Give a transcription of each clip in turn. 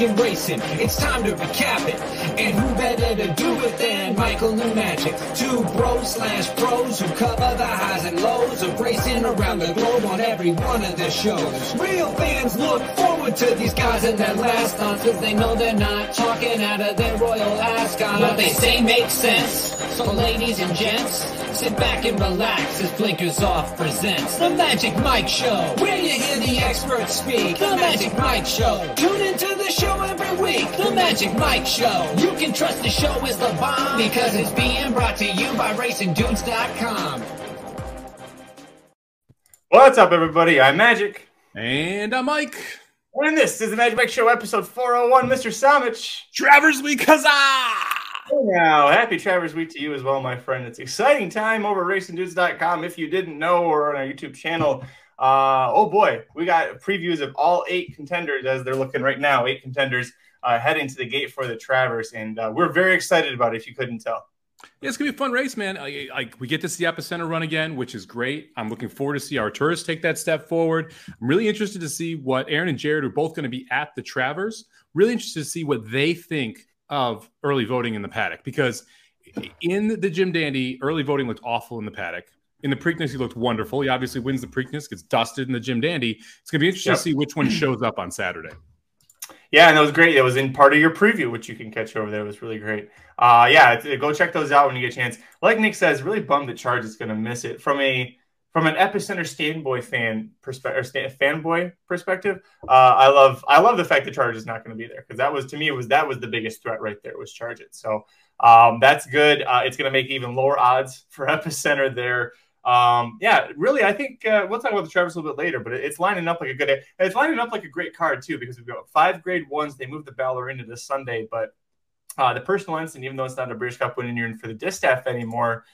in racing. It's time to recap it. And who better to do it than Michael New Magic? Two bros slash pros who cover the highs and lows of racing around the globe on every one of their shows. Real fans look forward to these guys and their last stunts because they know they're not talking out of their royal ascot. What they say makes sense. So ladies and gents, sit back and relax as Blinkers Off presents The Magic Mike Show, where you hear the experts speak. The Magic Mike Show. Tune into the show every week. The Magic Mike Show. You can trust the show is the bomb because it's being brought to you by RacingDudes.com. What's up, everybody? I'm Magic. And I'm Mike. And this is the Magic Mike Show, episode 401. Mr. Samich. Travers Week, huzzah! Now, happy Travers Week to you as well, my friend. It's exciting time over racingdudes.com. If you didn't know, or on our YouTube channel, uh, oh boy, we got previews of all eight contenders as they're looking right now. Eight contenders uh, heading to the gate for the Travers, and uh, we're very excited about it. If you couldn't tell. Yeah, it's gonna be a fun race, man. We get to see Epicenter run again, which is great. I'm looking forward to see Artorius take that step forward. I'm really interested to see what Aaron and Jared are both going to be at the Travers. Really interested to see what they think of early voting in the paddock because in the Jim Dandy, early voting looked awful in the paddock. In the Preakness, he looked wonderful. He obviously wins the Preakness, gets dusted in the Jim Dandy. It's going to be interesting yep. to see which one shows up on Saturday. Yeah, and it was great. It was in part of your preview, which you can catch over there. It was really great. Uh, yeah, go check those out when you get a chance. Like Nick says, really bummed that Charge is going to miss it from a from an epicenter standboy fan perspective, fanboy perspective. Uh, I love I love the fact that Charge is not going to be there because that was to me it was that was the biggest threat right there was Charge it. So um, that's good. Uh, it's going to make even lower odds for epicenter there. Um, yeah, really, I think uh, we'll talk about the Travers a little bit later, but it's lining up like a good. It's lining up like a great card too because we've got five grade ones. They moved the Balor into this Sunday, but uh, the Personal Ensign, even though it's not a Breeders' Cup winning year for the distaff anymore,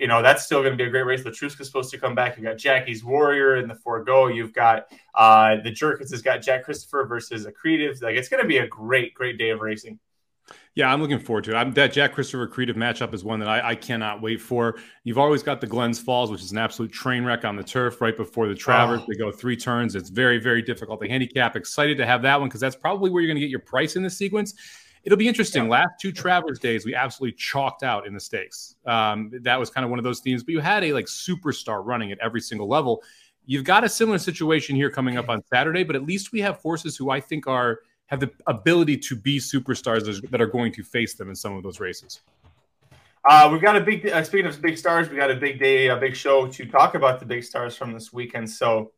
you know that's still going to be a great race. The Letruska's supposed to come back. You've got Jackie's Warrior in the Forego. You've got uh, the Jerkens has got Jack Christopher versus Accretive. Like it's going to be a great, great day of racing. Yeah, I'm looking forward to it. I'm, that Jack Christopher creative matchup is one that I, I, cannot wait for. You've always got the Glens Falls, which is an absolute train wreck on the turf right before the Travers. Oh. They go three turns. It's very, very difficult to handicap. Excited to have that one because that's probably where you're going to get your price in the sequence. It'll be interesting. Yeah. Last two Travers days, we absolutely chalked out in the stakes. Um, that was kind of one of those themes, but you had a like superstar running at every single level. You've got a similar situation here coming up on Saturday, but at least we have horses who I think are – have the ability to be superstars that are going to face them in some of those races. Uh, we've got a big. Uh, speaking of big stars, we got a big day, a big show to talk about the big stars from this weekend. So,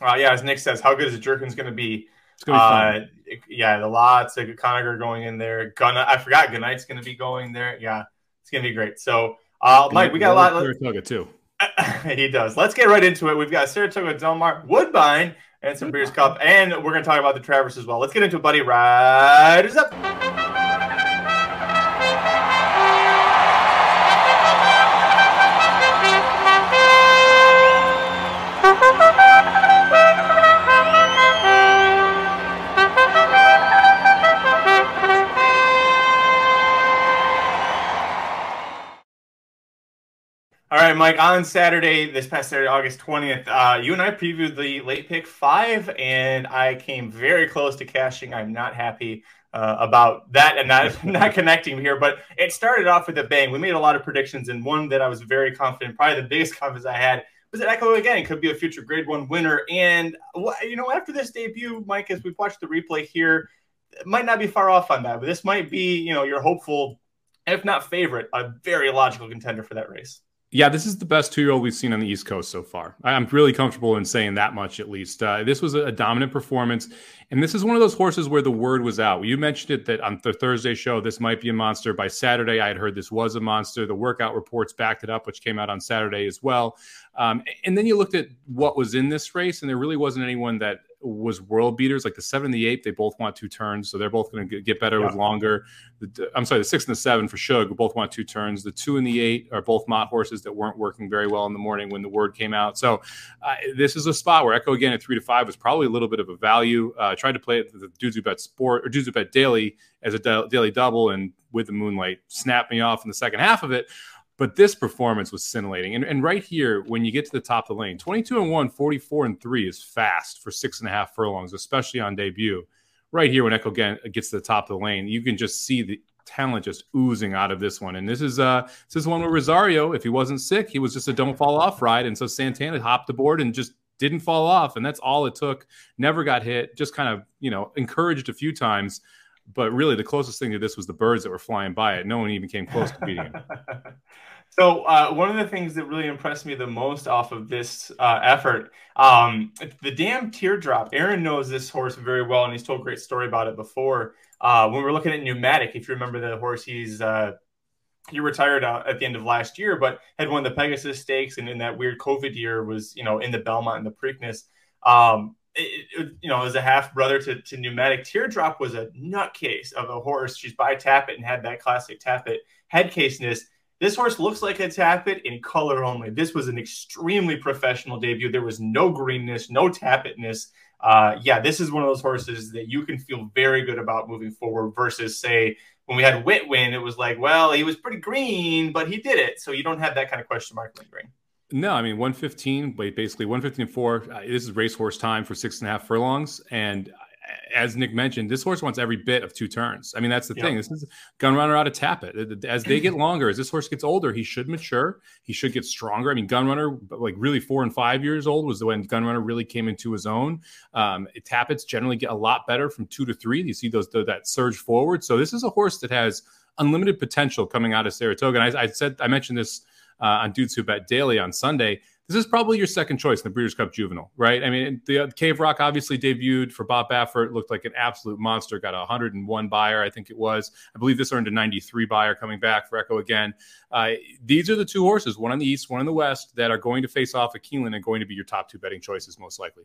uh, yeah, as Nick says, how good is Jerkens going to be? It's going to be fun. yeah, the lots of Conager going in there. Gunna, I forgot Goodnight's going to be going there. Yeah, it's going to be great. So, uh, Mike, we got a lot. Saratoga too. he does. Let's get right into it. We've got Saratoga, Del Mar, Woodbine, and some Breeders' Cup. And we're going to talk about the Travers as well. Let's get into buddy. Riders up. Mike. On Saturday, this past Saturday, August twentieth, uh, you and I previewed the late pick five, and I came very close to cashing. I'm not happy uh, about that and not not connecting here, but it started off with a bang. We made a lot of predictions, and one that I was very confident, probably the biggest confidence I had, was that Echo again could be a future Grade One winner. And you know, after this debut, Mike, as we've watched the replay here, it might not be far off on that, but this might be you know your hopeful, if not favorite, a very logical contender for that race. Yeah, this is the best two year old we've seen on the East Coast so far. I'm really comfortable in saying that much at least. Uh, this was a dominant performance. And this is one of those horses where the word was out. You mentioned it that on the Thursday show, this might be a monster. By Saturday, I had heard this was a monster. The workout reports backed it up, which came out on Saturday as well. Um, and then you looked at what was in this race, and there really wasn't anyone that was world beaters. Like the seven and the eight, they both want two turns, so they're both going to get better yeah. with longer. The, I'm sorry, the six and the seven for Shug both want two turns. The two and the eight are both Mott horses that weren't working very well in the morning when the word came out. So uh, this is a spot where Echo again at three to five was probably a little bit of a value. Uh, tried to play it the dudes who bet sport or dudes who bet daily as a daily double, and with the moonlight snapped me off in the second half of it. But this performance was scintillating. And, and right here, when you get to the top of the lane, 22 and 1, 44 and 3 is fast for six and a half furlongs, especially on debut. right here when Echo gets to the top of the lane, you can just see the talent just oozing out of this one. And this is uh this is one where Rosario, if he wasn't sick, he was just a don't fall off ride. And so Santana hopped aboard and just didn't fall off. And that's all it took. Never got hit, just kind of, you know, encouraged a few times. But really the closest thing to this was the birds that were flying by it. No one even came close to beating him. So uh, one of the things that really impressed me the most off of this uh, effort, um, the dam teardrop. Aaron knows this horse very well, and he's told a great story about it before. Uh, when we are looking at Pneumatic, if you remember the horse, he's uh, he retired uh, at the end of last year, but had won the Pegasus Stakes, and in that weird COVID year was you know in the Belmont and the Preakness. Um, it, it, you know, as a half brother to, to Pneumatic, Teardrop was a nutcase of a horse. She's by Tapit and had that classic Tapit head caseness this horse looks like a Tapit in color only. This was an extremely professional debut. There was no greenness, no Tapitness. Uh, yeah, this is one of those horses that you can feel very good about moving forward versus, say, when we had Whit win, it was like, well, he was pretty green, but he did it. So you don't have that kind of question mark lingering. No, I mean 115, wait, basically 115 and four. Uh, this is racehorse time for six and a half furlongs, and as Nick mentioned, this horse wants every bit of two turns. I mean, that's the thing. This is gun runner out of Tapit. As they get longer, as this horse gets older, he should mature. He should get stronger. I mean, gun runner, like really four and five years old was when gun runner really came into his own. Um, generally get a lot better from two to three. You see those that surge forward. So this is a horse that has unlimited potential coming out of Saratoga. And I, I said I mentioned this uh, on Dudes Who Bet Daily on Sunday this is probably your second choice in the Breeders' Cup Juvenile, right? I mean, the uh, Cave Rock obviously debuted for Bob Baffert, looked like an absolute monster, got a 101 Beyer, I think it was. I believe this earned a 93 Beyer coming back for Echo again. Uh, these are the two horses, one on the east, one on the west, that are going to face off at Keeneland and going to be your top two betting choices, most likely.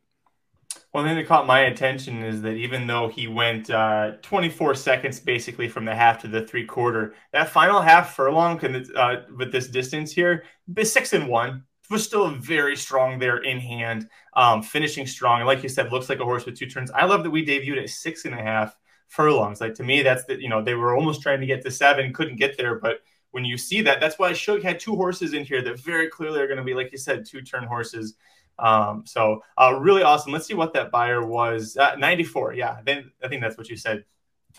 One thing that caught my attention is that even though he went uh, 24 seconds basically from the half to the three quarter, that final half furlong uh, with this distance here, six and one was still very strong there in hand, um, finishing strong. And like you said, looks like a horse with two turns. I love that we debuted at six and a half furlongs. Like to me, that's the you know they were almost trying to get to seven, couldn't get there, but when you see that, that's why Shug had two horses in here that very clearly are going to be, like you said, two turn horses. Um, so uh, really awesome. Let's see what that Beyer was. Uh, 94. Yeah, then I think that's what you said.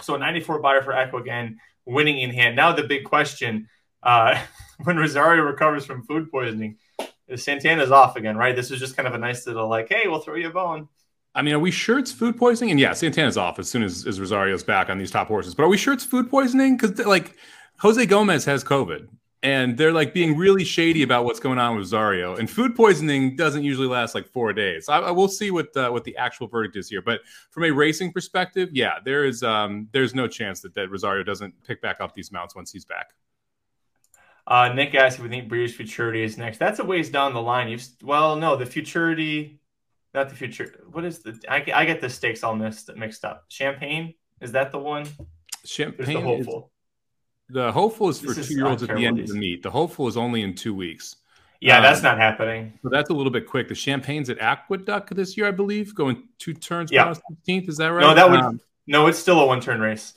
So 94 Beyer for Echo again, winning in hand. Now the big question: uh, when Rosario recovers from food poisoning, Santana's off again, right? This is just kind of a nice little like, hey, we'll throw you a bone. I mean, are we sure it's food poisoning? And yeah, Santana's off as soon as, as Rosario's back on these top horses. But are we sure it's food poisoning? Because like Jose Gomez has COVID, and they're like being really shady about what's going on with Rosario. And food poisoning doesn't usually last like four days. I, I will see what uh, what the actual verdict is here. But from a racing perspective, yeah, there is um, there's no chance that that Rosario doesn't pick back up these mounts once he's back. Uh, Nick asked if we think Breeders' Futurity is next. That's a ways down the line. You've well, no, the Futurity, not the future. What is the? I, I get the stakes all mixed mixed up. Champagne is that the one? Champagne. the hopeful. Is, the hopeful is for two year olds at the end of the meet. The hopeful is only in two weeks. Yeah, um, that's not happening. So that's a little bit quick. The Champagne's at Aqueduct this year, I believe, going two turns. Yeah, 16th. Is that right? No, that would. Um, no, it's still a one turn race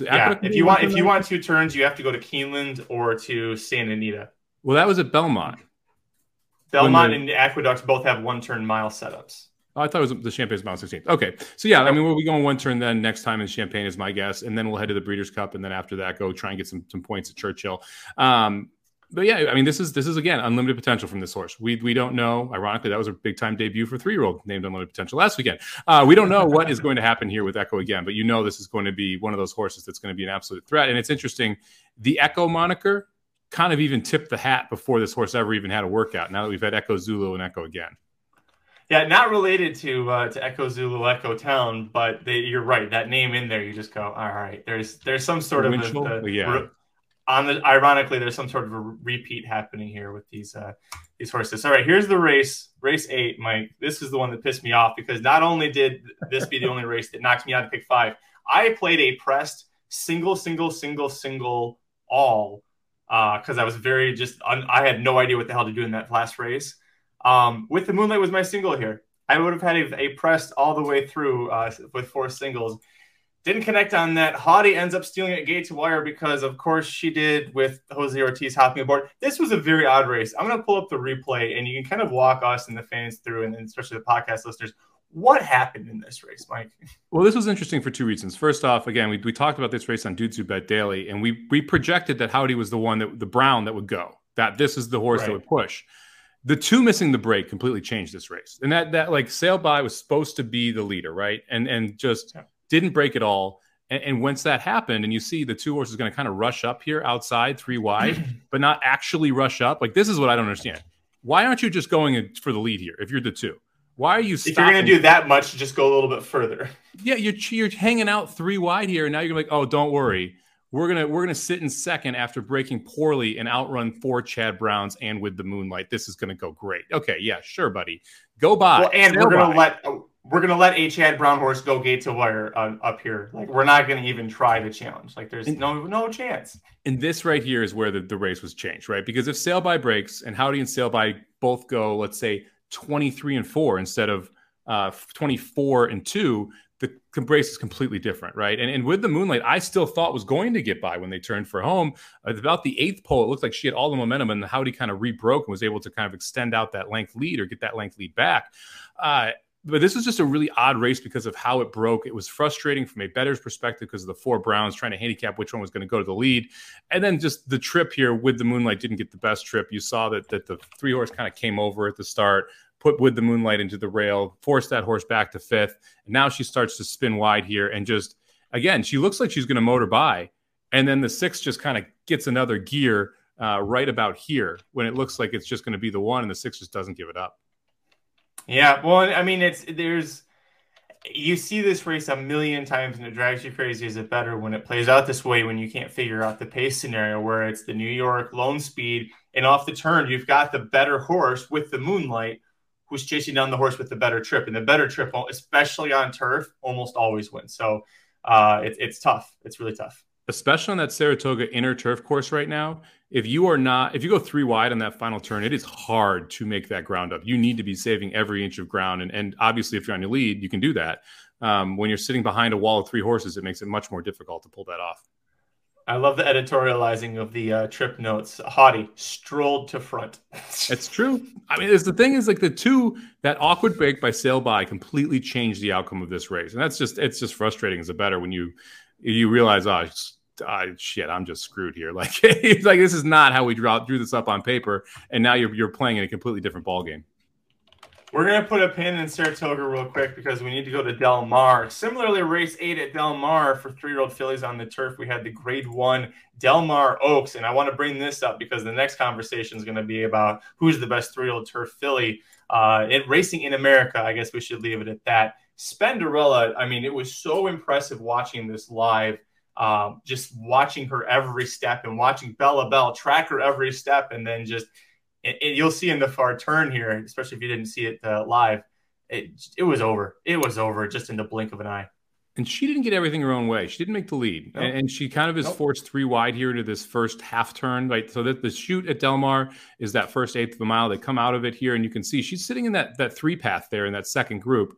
yeah, if you want if you want two turns, you have to go to Keeneland or to Santa Anita. Well, that was at Belmont. Belmont the... and Aqueducts both have one turn mile setups. Oh, I thought it was the Champagne's mile 16th. Okay. So, yeah, I mean, we'll be going one turn then next time in Champagne, is my guess. And then we'll head to the Breeders' Cup. And then after that, go try and get some, some points at Churchill. Um, but yeah, I mean, this is this is again unlimited potential from this horse. We we don't know. Ironically, that was a big time debut for three year old named Unlimited Potential last weekend. Uh, we don't know what is going to happen here with Echo again, but you know this is going to be one of those horses that's going to be an absolute threat. And it's interesting, the Echo moniker kind of even tipped the hat before this horse ever even had a workout. Now that we've had Echo Zulu and Echo again. Yeah, not related to uh, to Echo Zulu Echo Town, but they, you're right. That name in there, you just go, all right. There's there's some sort of a, a, yeah on the ironically there's some sort of a repeat happening here with these uh these horses. All right here's the race race eight mike. This is the one that pissed me off because not only did this be the only race that knocked me out of pick five i played a pressed single single single single all uh because i was very just un- i had no idea what the hell to do in that last race. Um with the moonlight was my single here. I would have had a, a pressed all the way through uh with four singles didn't connect on that. Haughty ends up stealing at gate to wire because, of course, she did with Jose Ortiz hopping aboard. This was a very odd race. I'm going to pull up the replay and you can kind of walk us and the fans through, and especially the podcast listeners, What happened in this race, Mike? Well, this was interesting for two reasons. First off, again, we, we talked about this race on Dudes Who Bet Daily, and we we projected that Haughty was the one that the Brown that would go. That this is the horse right. that would push. The two missing the break completely changed this race, and that that like Sail by was supposed to be the leader, right? And and just yeah. Didn't break at all. And, and, once that happened, and you see the two horses going to kind of rush up here outside three wide, but not actually rush up. Like this is what I don't understand. Why aren't you just going for the lead here if you're the two? Why are you? Stopping? If you're going to do that much, just go a little bit further. Yeah, you're you're hanging out three wide here, and now you're like, oh, don't worry, we're gonna we're gonna sit in second after breaking poorly and outrun four Chad Browns and with the moonlight. This is gonna go great. Okay, yeah, sure, buddy, go by. Well, and we're gonna let we're gonna let a Chad Brown horse go gate to wire uh, up here. Like we're not gonna even try to challenge. Like there's and, no no chance. And this right here is where the, the race was changed, right? Because if sail by breaks and Haughty and sail by both go, let's say 23 and four instead of uh, 24 and two, the race is completely different, right? And, and with the Moonlight, I still thought was going to get by when they turned for home. At about the eighth pole, it looked like she had all the momentum, and the Haughty kind of rebroke and was able to kind of extend out that length lead or get that length lead back. Uh, but this was just a really odd race because of how it broke. It was frustrating from a bettor's perspective because of the four Browns trying to handicap which one was going to go to the lead, and then just the trip here with the Moonlight didn't get the best trip. You saw that that the three horse kind of came over at the start put with the moonlight into the rail, force that horse back to fifth. And now she starts to spin wide here and just again, she looks like she's going to motor by. And then the six just kind of gets another gear uh, right about here when it looks like it's just going to be the one, and the six just doesn't give it up. Yeah, well, I mean, it's there's you see this race a million times, and it drives you crazy. Is it better when it plays out this way when you can't figure out the pace scenario where it's the New York lone speed and off the turn you've got the better horse with the moonlight who's chasing down the horse with the better trip. And the better trip, especially on turf, almost always wins. So uh, it, it's tough. It's really tough. Especially on that Saratoga inner turf course right now. If you are not, if you go three wide on that final turn, it is hard to make that ground up. You need to be saving every inch of ground. And, and obviously, if you're on your lead, you can do that. Um, when you're sitting behind a wall of three horses, it makes it much more difficult to pull that off. I love the editorializing of the uh, trip notes. Haughty strolled to front. it's true. I mean, it's the thing is like the two that awkward break by sail by completely changed the outcome of this race, and that's just it's just frustrating as a better when you you realize oh uh, shit I'm just screwed here. Like like this is not how we draw drew this up on paper, and now you're you're playing in a completely different ball game. We're to put a pin in Saratoga real quick because we need to go to Del Mar. Similarly, race eight at Del Mar for three year old fillies on the turf. We had the grade one Del Mar Oaks. And I want to bring this up because the next conversation is going to be about who's the best three year old turf filly uh, in racing in America. I guess we should leave it at that. Spendarella, I mean, it was so impressive watching this live. Um, just watching her every step and watching Bella Bell track her every step and then just it, you'll see in the far turn here, especially if you didn't see it uh, live, it, it was over. It was over just in the blink of an eye. And she didn't get everything her own way. She didn't make the lead, nope. and, and, she kind of is nope. forced three wide here to this first half turn. Right, so that the shoot at Del Mar is that first eighth of a mile. They come out of it here, and you can see she's sitting in that that three path there in that second group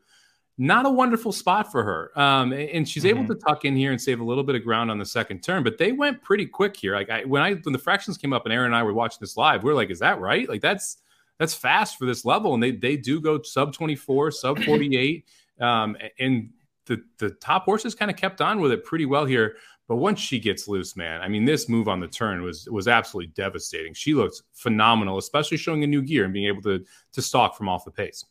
not a wonderful spot for her. Um, and she's mm-hmm. able to tuck in here and save a little bit of ground on the second turn, but they went pretty quick here. Like I, when I when the fractions came up and Aaron and I were watching this live, we are like, is that right? Like that's that's fast for this level, and they they do go sub twenty four, sub forty eight, um, and the the top horses kind of kept on with it pretty well here. But once she gets loose, man, I mean, this move on the turn was was absolutely devastating. She looked phenomenal, especially showing a new gear and being able to to stalk from off the pace.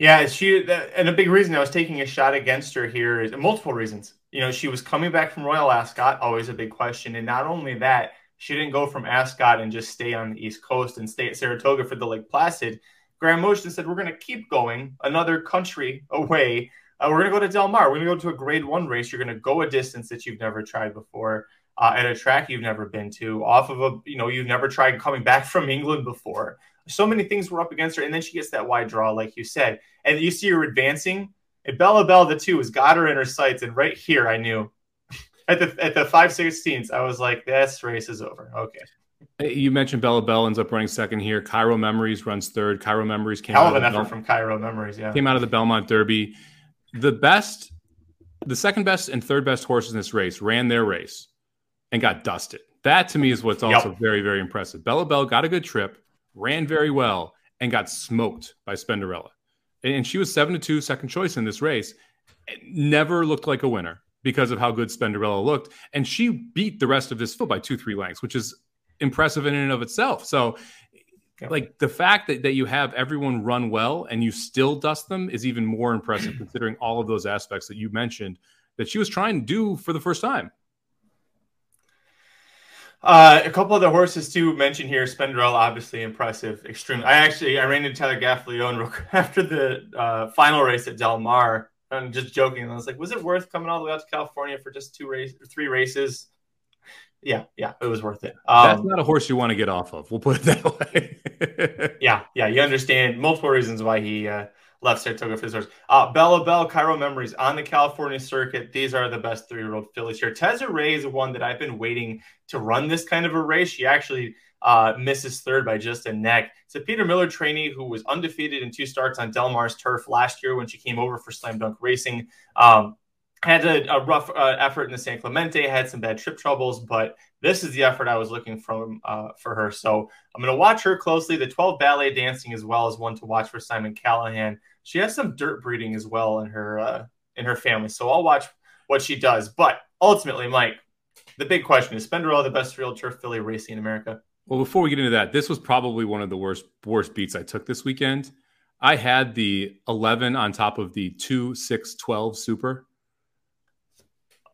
Yeah, she and a big reason I was taking a shot against her here is multiple reasons. You know, she was coming back from Royal Ascot, always a big question, and not only that, she didn't go from Ascot and just stay on the East Coast and stay at Saratoga for the Lake Placid. Graham Motion said, "We're going to keep going another country away. Uh, we're going to go to Del Mar. We're going to go to a Grade One race. You're going to go a distance that you've never tried before." Uh, at a track you've never been to, off of a you know you've never tried coming back from England before so many things were up against her, and then she gets that wide draw, like you said, and you see her advancing. And Bella Bell, the two, has got her in her sights, and right here, I knew at the at the five sixteenths, I was like, this race is over. Okay. You mentioned Bella Bell ends up running second here. Cairo Memories runs third. Cairo Memories came hell of an effort Bel- from Cairo Memories. Yeah, came out of the Belmont Derby. The best, the second best and third best horses in this race ran their race and got dusted. That to me is what's also yep. very very impressive. Bella Bell got a good trip ran very well, and got smoked by Spendarella. and she was seven to two, second choice in this race. Never looked like a winner because of how good Spendarella looked, and she beat the rest of this field by two, three lengths, which is impressive in and of itself. So, like the fact that, that you have everyone run well and you still dust them is even more impressive considering all of those aspects that you mentioned that she was trying to do for the first time. Uh, a couple of the horses to mention here. Spenderell, obviously impressive, extreme. I actually I ran into Tyler Gaffalione after the uh, final race at Del Mar. I'm just joking. I was like, was it worth coming all the way out to California for just two races, three races? Yeah, yeah, it was worth it. Um, That's not a horse you want to get off of. We'll put it that way. yeah, yeah, you understand multiple reasons why he uh, left his horse. Uh, Bella Bell, Cairo Memories on the California circuit. These are the best three year old fillies here. Tezza Ray is one that I've been waiting to run this kind of a race. She actually uh, misses third by just a neck. It's a Peter Miller trainee who was undefeated in two starts on Del Mar's turf last year when she came over for Slam Dunk Racing. Um, had a, a rough uh, effort in the San Clemente, had some bad trip troubles, but this is the effort I was looking from uh, for her. So I'm going to watch her closely. The 12 ballet dancing as well as one to watch for Simon Callaghan. She has some dirt breeding as well in her uh, in her family, so I'll watch what she does. But ultimately, Mike, the big question is: Spenderella the best real turf filly racing in America? Well, before we get into that, this was probably one of the worst worst beats I took this weekend. I had the 11 on top of the 2 6 12 super.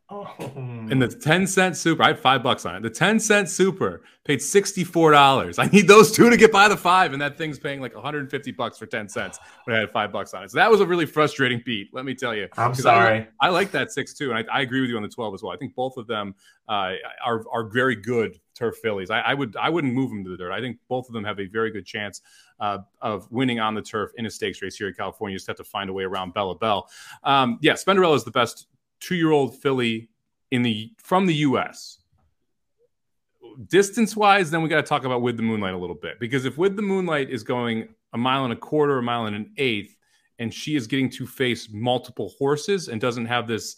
Oh. And the 10 cent super, I had five bucks on it. The 10 cent super paid $64. I need those two to get by the five, and that thing's paying like 150 bucks for 10 cents when I had five bucks on it. So that was a really frustrating beat, let me tell you. I'm sorry. I, I, like that six too, and I, I, agree with you on the 12 as well. I think both of them uh, are are very good turf fillies. I, I, would I wouldn't move them to the dirt. I think both of them have a very good chance uh, of winning on the turf in a stakes race here in California. You just have to find a way around Bella Bell. Um, yeah, Spendarella is the best two-year-old filly in the from the U.S. Distance wise, then we got to talk about with the moonlight a little bit because if with the moonlight is going a mile and a quarter, a mile and an eighth, and she is getting to face multiple horses and doesn't have this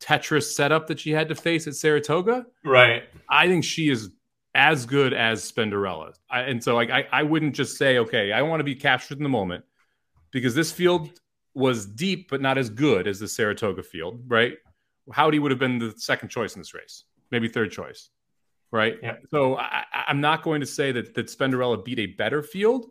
Tetris setup that she had to face at Saratoga, right? I think she is as good as Spendarella, I, and so like I, I wouldn't just say okay, I want to be captured in the moment because this field was deep but not as good as the Saratoga field, right? Haughty would have been the second choice in this race, maybe third choice, right? Yeah. So I, am not going to say that that Spendarella beat a better field,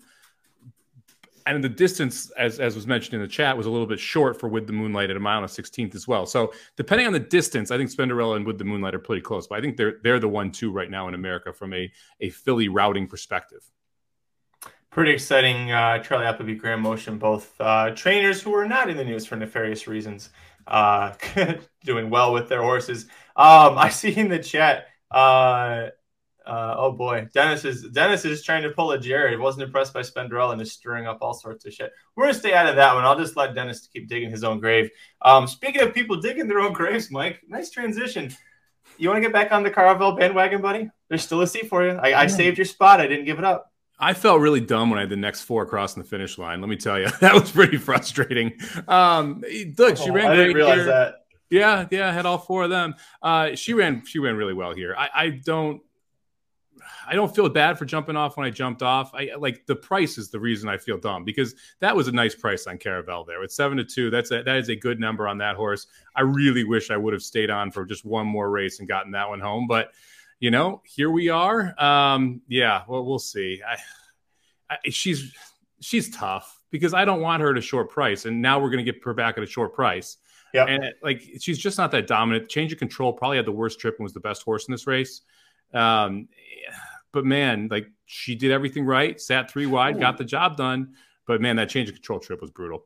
and the distance, as as was mentioned in the chat, was a little bit short for With the Moonlight at a mile and a sixteenth as well. So depending on the distance, I think Spendarella and With the Moonlight are pretty close, but I think they're they're the one two right now in America from a a filly routing perspective pretty exciting. Uh, Charlie Appleby, Graham Motion, both uh, trainers who are not in the news for nefarious reasons, uh, doing well with their horses. Um, I see in the chat. Uh, uh, oh boy, Dennis is Dennis is trying to pull a Jared. Wasn't impressed by Spendarella and is stirring up all sorts of shit. We're gonna stay out of that one. I'll just let Dennis keep digging his own grave. Um, speaking of people digging their own graves, Mike, nice transition. You want to get back on the Caravel bandwagon, buddy? There's still a seat for you. I, I saved your spot. I didn't give it up. I felt really dumb when I had the next four crossing the finish line. Let me tell you, that was pretty frustrating. Um, look, she oh, ran. I didn't realize here. that. Yeah, yeah, I had all four of them. Uh, she ran. She ran really well here. I, I don't. I don't feel bad for jumping off when I jumped off. I like the price is the reason I feel dumb because that was a nice price on Caravel there. It's seven to two. That's a that is a good number on that horse. I really wish I would have stayed on for just one more race and gotten that one home, but you know, here we are. Um, yeah, well, we'll see. I, I, she's she's tough because I don't want her at a short price, and now we're going to get her back at a short price. Yeah, and like she's just not that dominant. Change of control probably had the worst trip and was the best horse in this race. Um, but man, like she did everything right, sat three wide, Ooh. got the job done. But man, that change of control trip was brutal.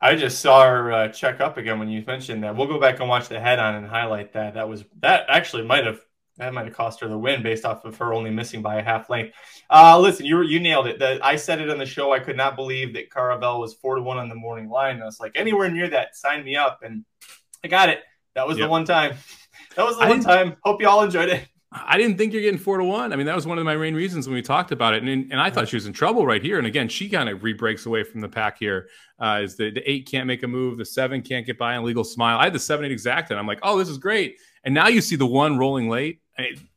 I just saw her uh, check up again when you mentioned that. We'll go back and watch the head on and highlight that. That was that actually might have that might have cost her the win based off of her only missing by a half length. Uh, listen, you you nailed it. The, I said it on the show. I could not believe that Caravel was four to one on the morning line. I was like, anywhere near that, sign me up, and I got it. That was yep. the one time. That was the I one time. Hope you all enjoyed it. I didn't think you're getting four to one. I mean, that was one of my main reasons when we talked about it, and and I thought she was in trouble right here. And again, she kind of re-breaks away from the pack here. Uh, is the, the eight can't make a move, the seven can't get by on legal smile. I had the seven eight exact, and I'm like, oh, this is great. And now you see the one rolling late.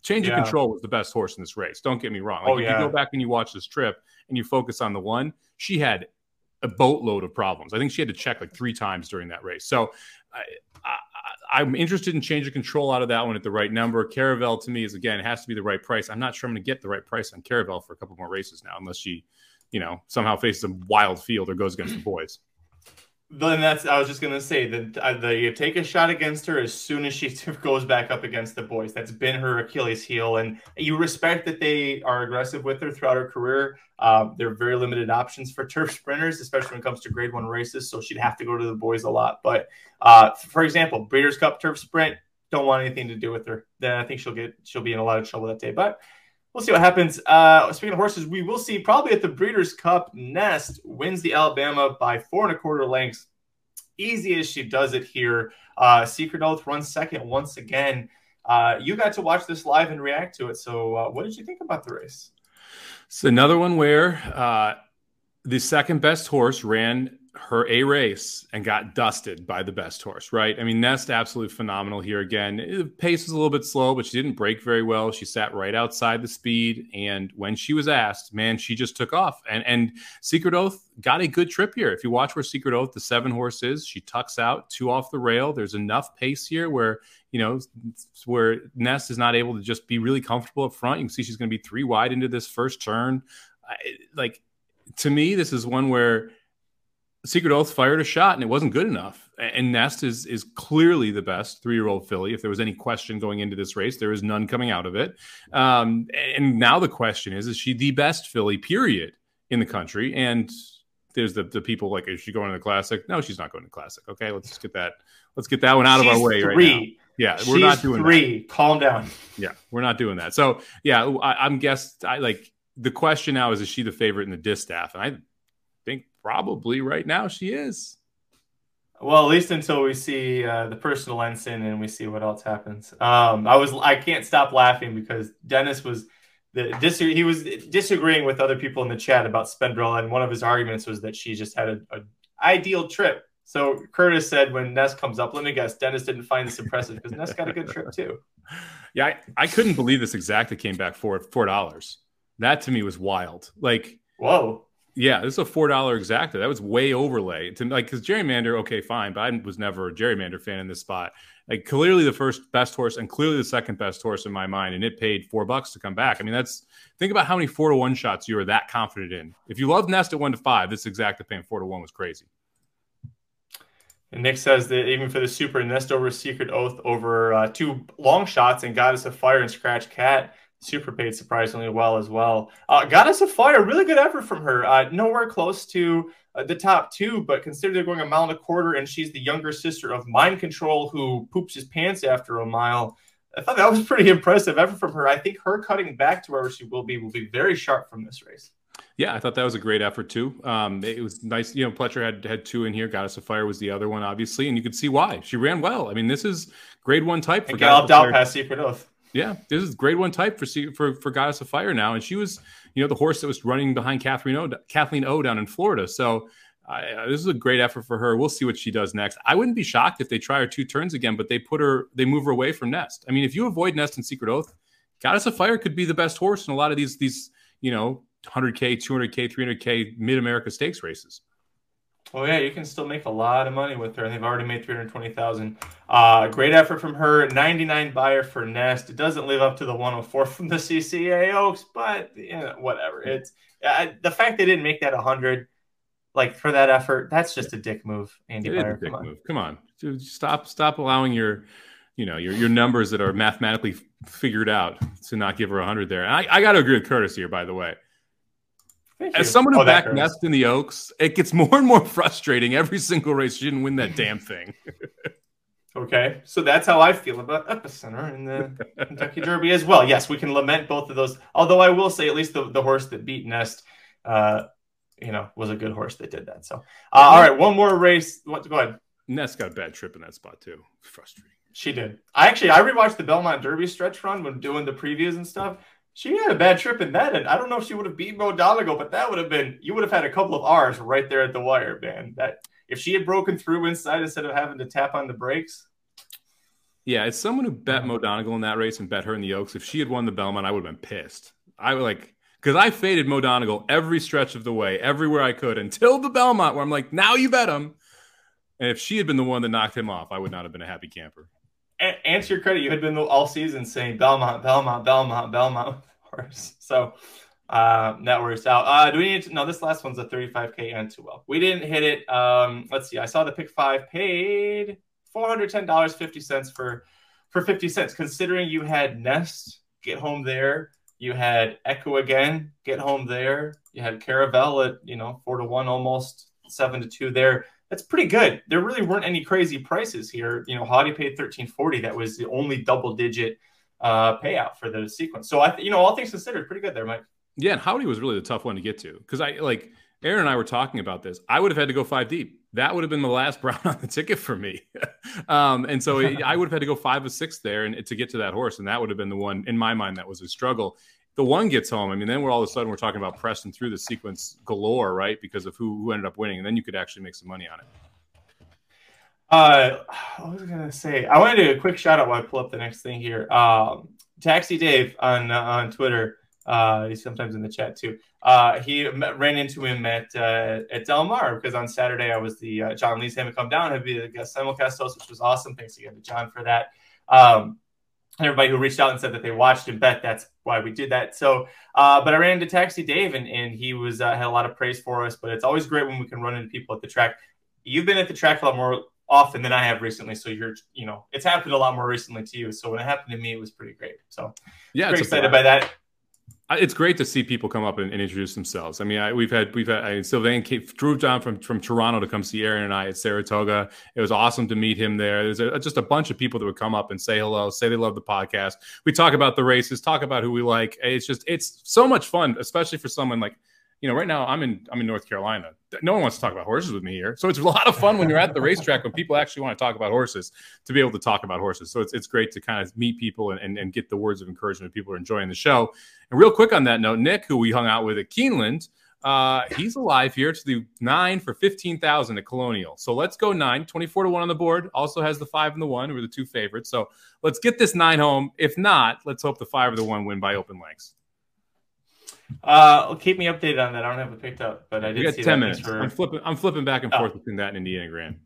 Change yeah. of control was the best horse in this race. Don't get me wrong. Like, oh, if yeah. you go back and you watch this trip and you focus on the one, she had a boatload of problems. I think she had to check like three times during that race. So I, am interested in change of control out of that one at the right number. Caravel to me is again it has to be the right price. I'm not sure I'm going to get the right price on Caravel for a couple more races now, unless she, you know, somehow faces a wild field or goes against the boys. Then that's I was just gonna say that uh, you take a shot against her as soon as she goes back up against the boys. That's been her Achilles heel, and you respect that they are aggressive with her throughout her career. Uh, they're very limited options for turf sprinters, especially when it comes to Grade One races. So she'd have to go to the boys a lot. But uh, for example, Breeders' Cup Turf Sprint don't want anything to do with her. Then I think she'll get she'll be in a lot of trouble that day. But we'll see what happens. Uh, speaking of horses, we will see probably at the Breeders' Cup. Nest wins the Alabama by four and a quarter lengths. Easy as she does it here. Uh, Secret Oath runs second once again. Uh, you got to watch this live and react to it. So, uh, what did you think about the race? It's another one where uh, the second best horse ran her A race and got dusted by the best horse, right? I mean, Nest absolutely phenomenal here again. The pace was a little bit slow, but she didn't break very well. She sat right outside the speed, and when she was asked, man, she just took off. And and Secret Oath got a good trip here. If you watch where Secret Oath, the seven horse is, she tucks out two off the rail. There's enough pace here where you know where Nest is not able to just be really comfortable up front. You can see she's going to be three wide into this first turn. I, like to me, this is one where Secret Oath fired a shot and it wasn't good enough. And Nest is is clearly the best three year old filly. If there was any question going into this race, there is none coming out of it. Um, and now the question is: Is she the best filly? Period in the country? And there's the the people like, is she going to the classic? No, she's not going to the classic. Okay, let's just get that. Let's get that one out she's of our way three. right now. Yeah, we're not doing three. That. Calm down. Yeah, we're not doing that. So yeah, I, I'm guessed. I like the question now is: Is she the favorite in the distaff? And I probably right now she is. Well, at least until we see uh, the personal ensign and we see what else happens. Um, I was I can't stop laughing because Dennis was the dis- he was disagreeing with other people in the chat about Spendarella, and one of his arguments was that she just had a, a ideal trip. So Curtis said when Nest comes up, let me guess, Dennis didn't find this impressive because Nest got a good trip too. Yeah, I, I couldn't believe this exacta came back for four dollars. That to me was wild. Like, whoa. Yeah, this is a four dollar exacta. That was way overlay to like because gerrymander, okay, fine, but I was never a gerrymander fan in this spot. Like clearly the first best horse and clearly the second best horse in my mind, and it paid four bucks to come back. I mean, that's think about how many four to one shots you are that confident in. If you love Nest at one to five, this exacta paying four to one was crazy. And Nick says that even for the super Nest over Secret Oath over uh, two long shots and Goddess of Fire and Scratch Cat super paid surprisingly well as well. Uh, Goddess of Fire, really good effort from her. Uh, nowhere close to uh, the top two, but consider they're going a mile and a quarter, and she's the younger sister of Mind Control, who poops his pants after a mile. I thought that was pretty impressive effort from her. I think her cutting back to wherever she will be will be very sharp from this race. Yeah, I thought that was a great effort too. Um, it was nice. You know, Pletcher had had two in here. Goddess of Fire was the other one, obviously, and you could see why she ran well. I mean, this is grade one type for and galloped out past Secret Oath. Yeah, this is grade one type for for for Goddess of Fire now, and she was, you know, the horse that was running behind Kathleen O, Kathleen O down in Florida. So uh, this is a great effort for her. We'll see what she does next. I wouldn't be shocked if they try her two turns again, but they put her, they move her away from Nest. I mean, if you avoid Nest and Secret Oath, Goddess of Fire could be the best horse in a lot of these these you know 100k, 200k, 300k Mid America Stakes races. Well, yeah, you can still make a lot of money with her, and they've already made three hundred twenty thousand. Uh, great effort from her. Ninety nine Beyer for Nest. It doesn't live up to the one hundred four from the CCA Oaks, but you know, whatever. It's uh, the fact they didn't make that hundred, like for that effort. That's just a dick move, Andy it dick Come move. Come on, stop, stop allowing your, you know, your your numbers that are mathematically figured out to not give her hundred there. And I, I got to agree with Curtis here, by the way. As someone who oh, backed Nest in the Oaks, it gets more and more frustrating every single race. She didn't win that damn thing. okay, so that's how I feel about Epicenter in the Kentucky Derby as well. Yes, we can lament both of those. Although I will say, at least the, the horse that beat Nest, uh, you know, was a good horse that did that. So, uh, all right, one more race. What? Go ahead. Nest got a bad trip in that spot too. Frustrating. She did. I actually I rewatched the Belmont Derby stretch run when doing the previews and stuff she had a bad trip in that, and I don't know if she would have beat Mo Donegal, but that would have been you would have had a couple of R's right there at the wire, man. That if she had broken through inside instead of having to tap on the brakes. Yeah, as someone who bet Mo Donegal in that race and bet her in the Oaks, if she had won the Belmont, I would have been pissed. I would like because I faded Mo Donegal every stretch of the way, everywhere I could, until the Belmont, where I'm like, now you bet him. And if she had been the one that knocked him off, I would not have been a happy camper. And to your credit, you had been all season saying Belmont, Belmont, Belmont, Belmont, horse. So uh, that works out. Uh, do we need to? No, this last one's a 35k and too well. We didn't hit it. Um, let's see. I saw the pick five paid $410.50 for for 50 cents. Considering you had Nest get home there, you had Echo again get home there, you had Caravel at you know four to one, almost seven to two there. That's pretty good. There really weren't any crazy prices here. You know, Haughty paid 1340. That was the only double digit uh, payout for the sequence. So I, you know, all things considered, pretty good there, Mike. Yeah, and Haughty was really the tough one to get to because I like Aaron and I were talking about this. I would have had to go five deep. That would have been the last brown on the ticket for me. um, and so it, I would have had to go five or six there and to get to that horse, and that would have been the one in my mind that was a struggle. The one gets home. I mean, then we're all of a sudden we're talking about Preston through the sequence galore, right? Because of who who ended up winning, and then you could actually make some money on it. Uh, what was I gonna say? I want to do a quick shout out while I pull up the next thing here. Um, Taxi Dave on uh, on Twitter uh, he's sometimes in the chat too. Uh, he met, ran into him at uh, at Del Mar because on Saturday I was the uh, John Lee's him come down and be the guest simulcast host, which was awesome. Thanks again to John for that. Um, everybody who reached out and said that they watched and bet that's why we did that. So, uh, but I ran into Taxi Dave and, and he was uh, had a lot of praise for us. But it's always great when we can run into people at the track. You've been at the track a lot more often than I have recently. So you're, you know, it's happened a lot more recently to you. So when it happened to me, it was pretty great. So yeah, pretty excited by that it's great to see people come up and, and introduce themselves. I mean, I, we've had we've had I Sylvain came, drove down from from Toronto to come see Aaron and I at Saratoga. It was awesome to meet him there. There's a, just a bunch of people that would come up and say hello, say they love the podcast. We talk about the races, talk about who we like. It's just it's so much fun, especially for someone like you know, right now I'm in I'm in North Carolina. No one wants to talk about horses with me here, so it's a lot of fun when you're at the racetrack when people actually want to talk about horses to be able to talk about horses. So it's it's great to kind of meet people and, and, and get the words of encouragement. People are enjoying the show. And real quick on that note, Nick, who we hung out with at Keeneland, uh, he's alive here to the nine for 15,000 at Colonial. So let's go nine, 24 to one on the board. Also has the five and the one, who are the two favorites. So let's get this nine home. If not, let's hope the five or the one win by open lengths. Uh, keep me updated on that. I don't have it picked up, but I did. We got ten minutes. For... I'm flipping. I'm flipping back and oh. forth between that and Indiana Grand.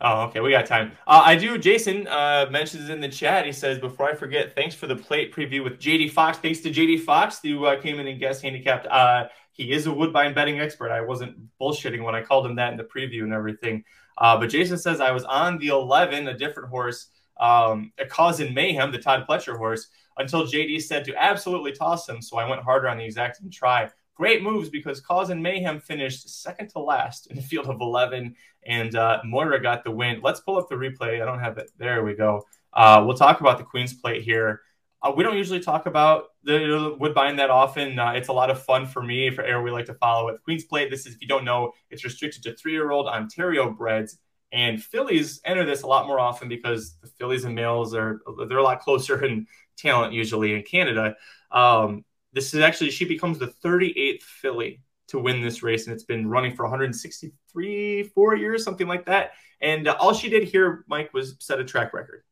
Oh, okay. We got time. Uh, I do. Jason uh, mentions in the chat. He says, "Before I forget, thanks for the plate preview with JD Fox. Thanks to JD Fox, who uh, came in and guest handicapped. Uh, he is a Woodbine betting expert. I wasn't bullshitting when I called him that in the preview and everything. Uh, but Jason says I was on the 11, a different horse, um, a cause in mayhem, the Todd Pletcher horse until JD said to absolutely toss him. So I went harder on the exacting try. Great moves because Cause and Mayhem finished second to last in a field of 11, and uh, Moira got the win. Let's pull up the replay. I don't have it. There we go. Uh, we'll talk about the Queen's Plate here. Uh, we don't usually talk about the Woodbine that often. Uh, it's a lot of fun for me, for air we like to follow it. Queen's Plate, this is, if you don't know, it's restricted to three year old Ontario breds. And fillies enter this a lot more often because the fillies and males are they're a lot closer and talent usually in Canada. Um, this is actually she becomes the 38th filly to win this race, and it's been running for 163, four years, something like that. And uh, all she did here, Mike, was set a track record.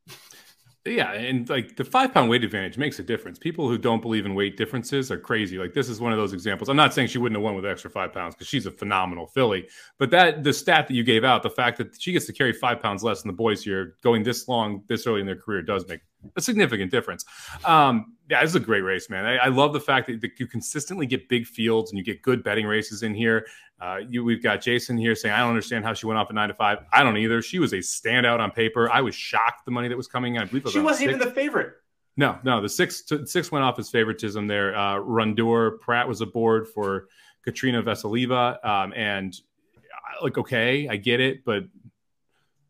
Yeah, and like the five pound weight advantage makes a difference. People who don't believe in weight differences are crazy. Like this is one of those examples. I'm not saying she wouldn't have won with extra five pounds because she's a phenomenal filly, but that the stat that you gave out, the fact that she gets to carry five pounds less than the boys here, going this long, this early in their career, does make a significant difference. Um, yeah, this is a great race, man. I, I love the fact that, that, you consistently get big fields and you get good betting races in here. Uh, you, we've got Jason here saying, I don't understand how she went off at nine to five. I don't either. She was a standout on paper. I was shocked the money that was coming in. I believe was she wasn't even the favorite. No, no. The six six went off as favoritism there. Uh, Rundor Prat was aboard for Katerina Vassilieva, um, and uh, like okay, I get it, but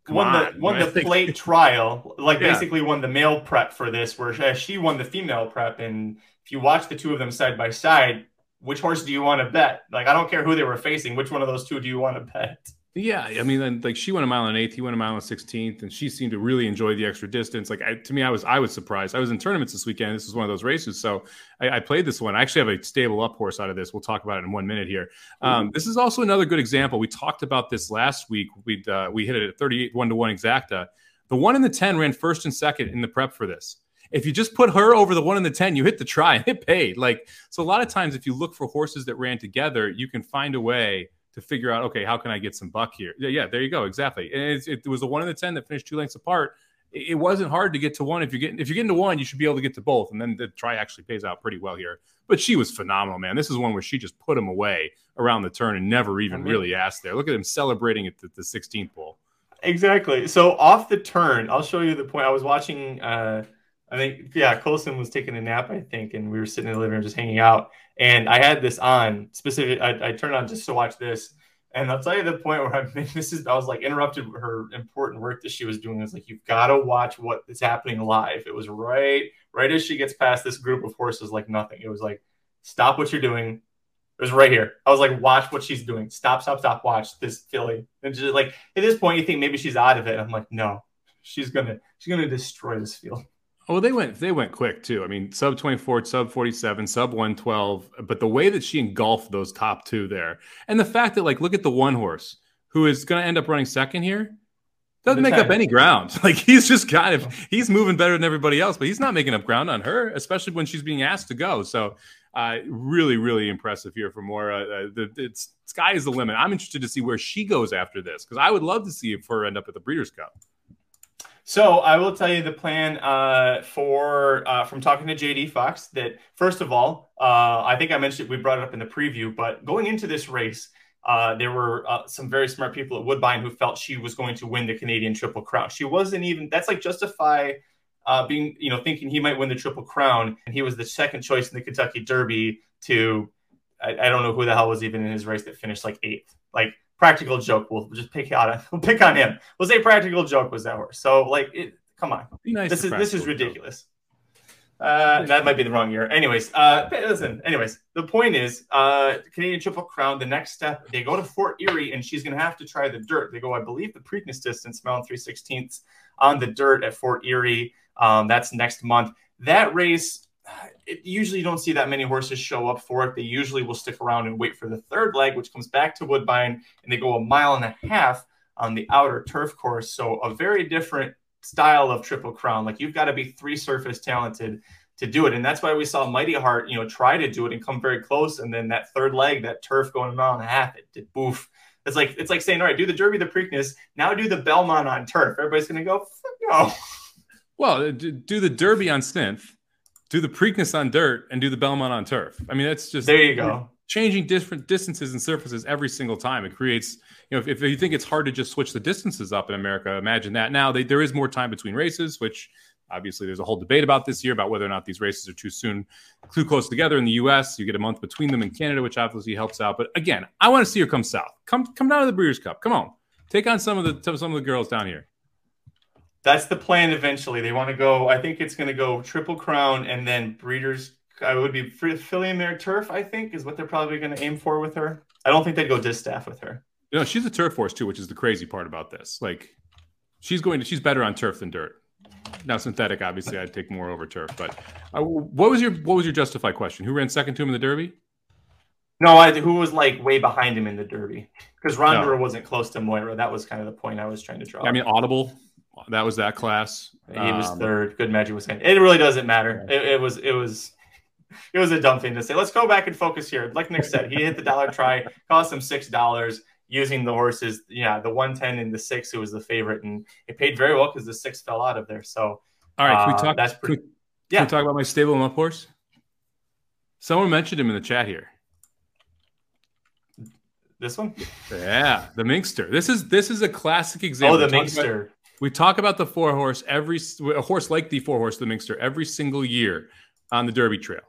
won on, the won the plate trial, like yeah. basically won the male prep for this, where she won the female prep. And if you watch the two of them side by side, which horse do you want to bet? Like I don't care who they were facing, which one of those two do you want to bet? Yeah, I mean, like she went a mile and eighth, he went a mile and sixteenth, and she seemed to really enjoy the extra distance. Like I, to me, I was I was surprised. I was in tournaments this weekend. This was one of those races, so I, I, played this one. I actually have a stable up horse out of this. We'll talk about it in one minute here. Um, this is also another good example. We talked about this last week. We uh, we hit it at thirty eight one to one exacta. The one and the ten ran first and second in the prep for this. if you just put her over the one in the 10, you hit the try and it paid. Like, so a lot of times, if you look for horses that ran together, you can find a way to figure out, okay, how can I get some buck here? Yeah, yeah there you go. Exactly. And it was the one in the 10 that finished two lengths apart. It wasn't hard to get to one. If you're getting if you're getting to one, you should be able to get to both. And then the try actually pays out pretty well here. But she was phenomenal, man. This is one where she just put him away around the turn and never even really asked there. Look at him celebrating at the, the 16th pole. Exactly. So off the turn, I'll show you the point. I was watching. Uh, I think yeah, Colson was taking a nap, I think, and we were sitting in the living room just hanging out. And I had this on specific. I, I turned on just to watch this, and I'll tell you the point where I this is I was like interrupted her important work that she was doing. It's like you've got to watch what is happening live. It was right right as she gets past this group of horses like nothing. It was like stop what you're doing, it was right here. I was like, watch what she's doing. Stop, stop, stop. Watch this filly. And just like at this point, you think maybe she's out of it. I'm like, no, she's gonna she's gonna destroy this field. Oh, they went they went quick too. I mean, sub 24, sub 47, sub 112. But the way that she engulfed those top two there, and the fact that like look at the one horse who is going to end up running second here, doesn't make up any ground. Like he's just kind of he's moving better than everybody else, but he's not making up ground on her, especially when she's being asked to go. So uh, really, really impressive here for Moira. Uh, the, it's sky is the limit. I'm interested to see where she goes after this because I would love to see if her end up at the Breeders' Cup. So I will tell you the plan uh, for uh, from talking to JD Fox that first of all, uh, I think I mentioned we brought it up in the preview, but going into this race, uh, there were uh, some very smart people at Woodbine who felt she was going to win the Canadian Triple Crown. She wasn't even. That's like justify uh, being, you know, thinking he might win the Triple Crown, and he was the second choice in the Kentucky Derby. To I, I don't know who the hell was even in his race that finished like eighth. Like practical joke. We'll just pick out. We'll pick on him. We'll say practical joke was that horse. So like, it, come on, nice this is this is ridiculous. Uh, that might be the wrong year. Anyways, uh, listen. Anyways, the point is, uh, Canadian Triple Crown. The next step, they go to Fort Erie, and she's going to have to try the dirt. They go, I believe, the Preakness distance, mile three sixteenths on the dirt at Fort Erie. Um, that's next month. That race, it, usually you don't see that many horses show up for it. They usually will stick around and wait for the third leg, which comes back to Woodbine, and they go a mile and a half on the outer turf course. So a very different style of Triple Crown. Like you've got to be three surface talented to do it, and that's why we saw Mighty Heart, you know, try to do it and come very close, and then that third leg, that turf going a mile and a half, it did boof. It's like it's like saying, all right, do the Derby, the Preakness, now do the Belmont on turf. Everybody's gonna go, no. Well, do the Derby on synth, do the Preakness on dirt, and do the Belmont on turf. I mean, that's just there. You go. Changing different distances and surfaces every single time. It creates, you know, if, if you think it's hard to just switch the distances up in America, imagine that. Now they, there is more time between races, which obviously there's a whole debate about this year about whether or not these races are too soon, too close together in the U.S. You get a month between them in Canada, which obviously helps out. But again, I want to see her come south. Come, come down to the Breeders' Cup. Come on, take on some of the some of the girls down here that's the plan eventually. They want to go, I think it's going to go Triple Crown and then Breeders. I would be and Mare Turf, I think, is what they're probably going to aim for with her. I don't think they'd go distaff with her. You know, she's a turf horse too, which is the crazy part about this. Like, she's going to, she's better on turf than dirt. Now, synthetic, obviously, I'd take more over turf. But uh, what was your what was your justified question? Who ran second to him in the Derby? No, I, who was like way behind him in the Derby? Because Rondura no. wasn't close to Moira. That was kind of the point I was trying to draw. I mean, Audible that was that class. He was um, third. Good Magic was second. It really doesn't matter. It, it, was it was it was a dumb thing to say. Let's go back and focus here. Like Nick said, he hit the dollar try, cost him six dollars using the horses. Yeah, the one ten and the six, who was the favorite, and it paid very well because the six fell out of there. So all right, can we uh, talk? that's pretty. Can yeah, can we talk about my stable and up horse. Someone mentioned him in the chat here. This one? Yeah, the Minkster. This is this is a classic example. Oh, the Minkster. We talk about the four horse every a horse like the four horse, the Minkster, every single year on the Derby Trail.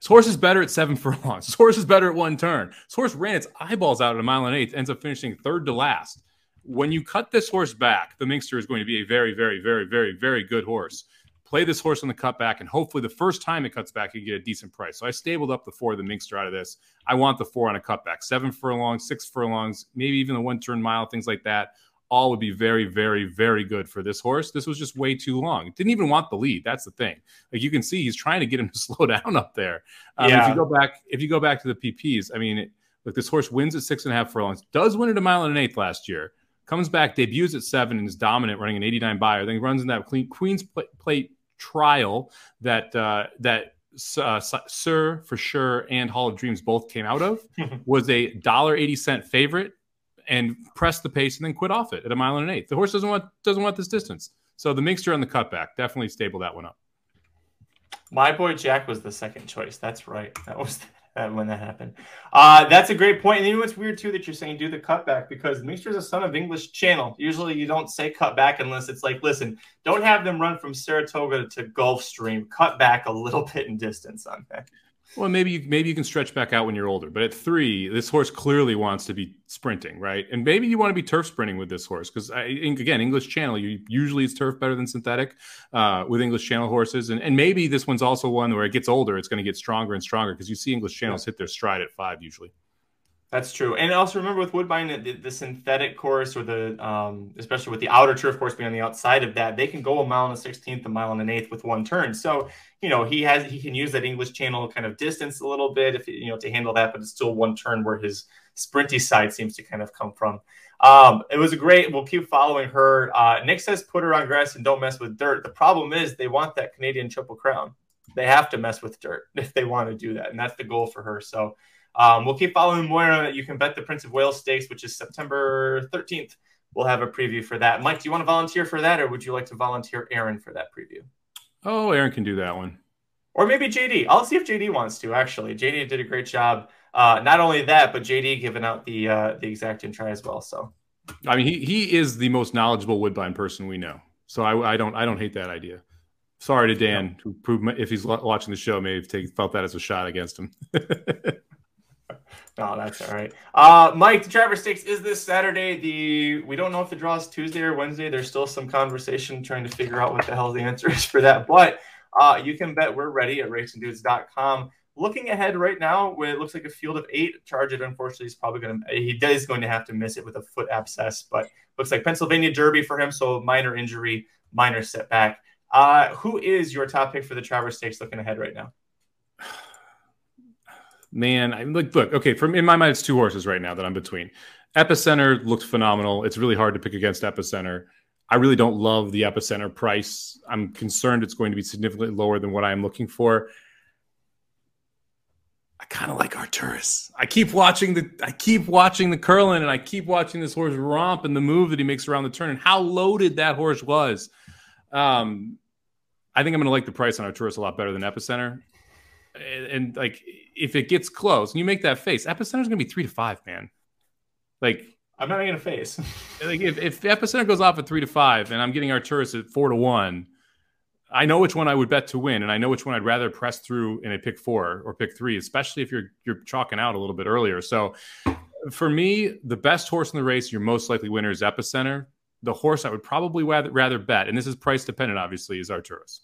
This horse is better at seven furlongs. This horse is better at one turn. This horse ran its eyeballs out at a mile and eighth, ends up finishing third to last. When you cut this horse back, the Minkster is going to be a very, very, very, very, very good horse. Play this horse on the cutback, and hopefully the first time it cuts back, you get a decent price. So I stabled up the four of the Minkster out of this. I want the four on a cutback, seven furlongs, six furlongs, maybe even the one turn mile, things like that all would be very, very, very good for this horse. This was just way too long. Didn't even want the lead. That's the thing. Like you can see, he's trying to get him to slow down up there. Um, yeah. If you go back, if you go back to the PPs, I mean, look, this horse wins at six and a half furlongs. Does win at a mile and an eighth last year. Comes back, debuts at seven, and is dominant, running an 89 Beyer. Then runs in that clean, Queen's Plate trial that uh, that uh, Sir for sure and Hall of Dreams both came out of was a dollar eighty cent favorite and press the pace and then quit off it at a mile and an eighth. The horse doesn't want doesn't want this distance. So the mixture on the cutback definitely stable that one up. My boy Jack was the second choice. That's right. That was uh, when that happened. Uh, that's a great point. And you know what's weird too that you're saying do the cutback because Mixture is a son of English Channel. Usually you don't say cutback unless it's like, listen, don't have them run from Saratoga to Gulfstream. Cut back a little bit in distance on that. Well, maybe you, maybe you can stretch back out when you're older, but at three, this horse clearly wants to be sprinting, right? And maybe you want to be turf sprinting with this horse because again, English Channel, you usually it's turf better than synthetic uh, with English Channel horses, and and maybe this one's also one where it gets older, it's going to get stronger and stronger because you see English Channels yeah. hit their stride at five usually. That's true, and also remember with Woodbine, the, the synthetic course or the um, especially with the outer turf course being on the outside of that, they can go a mile and a sixteenth, a mile and an eighth with one turn. So you know he has he can use that English Channel kind of distance a little bit if you know to handle that, but it's still one turn where his sprinty side seems to kind of come from. Um, it was a great. We'll keep following her. Uh, Nick says put her on grass and don't mess with dirt. The problem is they want that Canadian Triple Crown. They have to mess with dirt if they want to do that, and that's the goal for her. So. Um, we'll keep following Moira. You can bet the Prince of Wales Stakes, which is September 13th. We'll have a preview for that. Mike, do you want to volunteer for that, or would you like to volunteer Aaron for that preview? Oh, Aaron can do that one. Or maybe JD. I'll see if JD wants to. Actually, JD did a great job. Uh, not only that, but JD giving out the uh, the exacting try as well. So, I mean, he he is the most knowledgeable Woodbine person we know. So I, I don't I don't hate that idea. Sorry to Dan, who proved if he's watching the show, may have take, felt that as a shot against him. No, that's all right. Uh, Mike, the Travers Stakes is this Saturday. The we don't know if the draw is Tuesday or Wednesday. There's still some conversation trying to figure out what the hell the answer is for that. But uh, you can bet we're ready at racingdudes.com. Looking ahead right now, it looks like a field of eight. Charge it, unfortunately, is probably going to he is going to have to miss it with a foot abscess. But looks like Pennsylvania Derby for him, so minor injury, minor setback. Uh, who is your top pick for the Travers Stakes looking ahead right now? Man, I'm like, look, okay, from in my mind, it's two horses right now that I'm between. Epicenter looked phenomenal. It's really hard to pick against Epicenter. I really don't love the Epicenter price. I'm concerned it's going to be significantly lower than what I'm looking for. I kind of like Artorius. I keep watching the I keep watching the Curlin and I keep watching this horse romp and the move that he makes around the turn and how loaded that horse was. Um, I think I'm going to like the price on Artorius a lot better than Epicenter. And, and like if it gets close and you make that face, Epicenter's gonna be three to five, man. Like I'm not making a face. like if, if Epicenter goes off at three to five and I'm getting Artorius at four to one, I know which one I would bet to win, and I know which one I'd rather press through in a pick four or pick three, especially if you're you're chalking out a little bit earlier. So for me, the best horse in the race, your most likely winner is Epicenter. The horse I would probably rather, rather bet, and this is price dependent, obviously, is Artorius.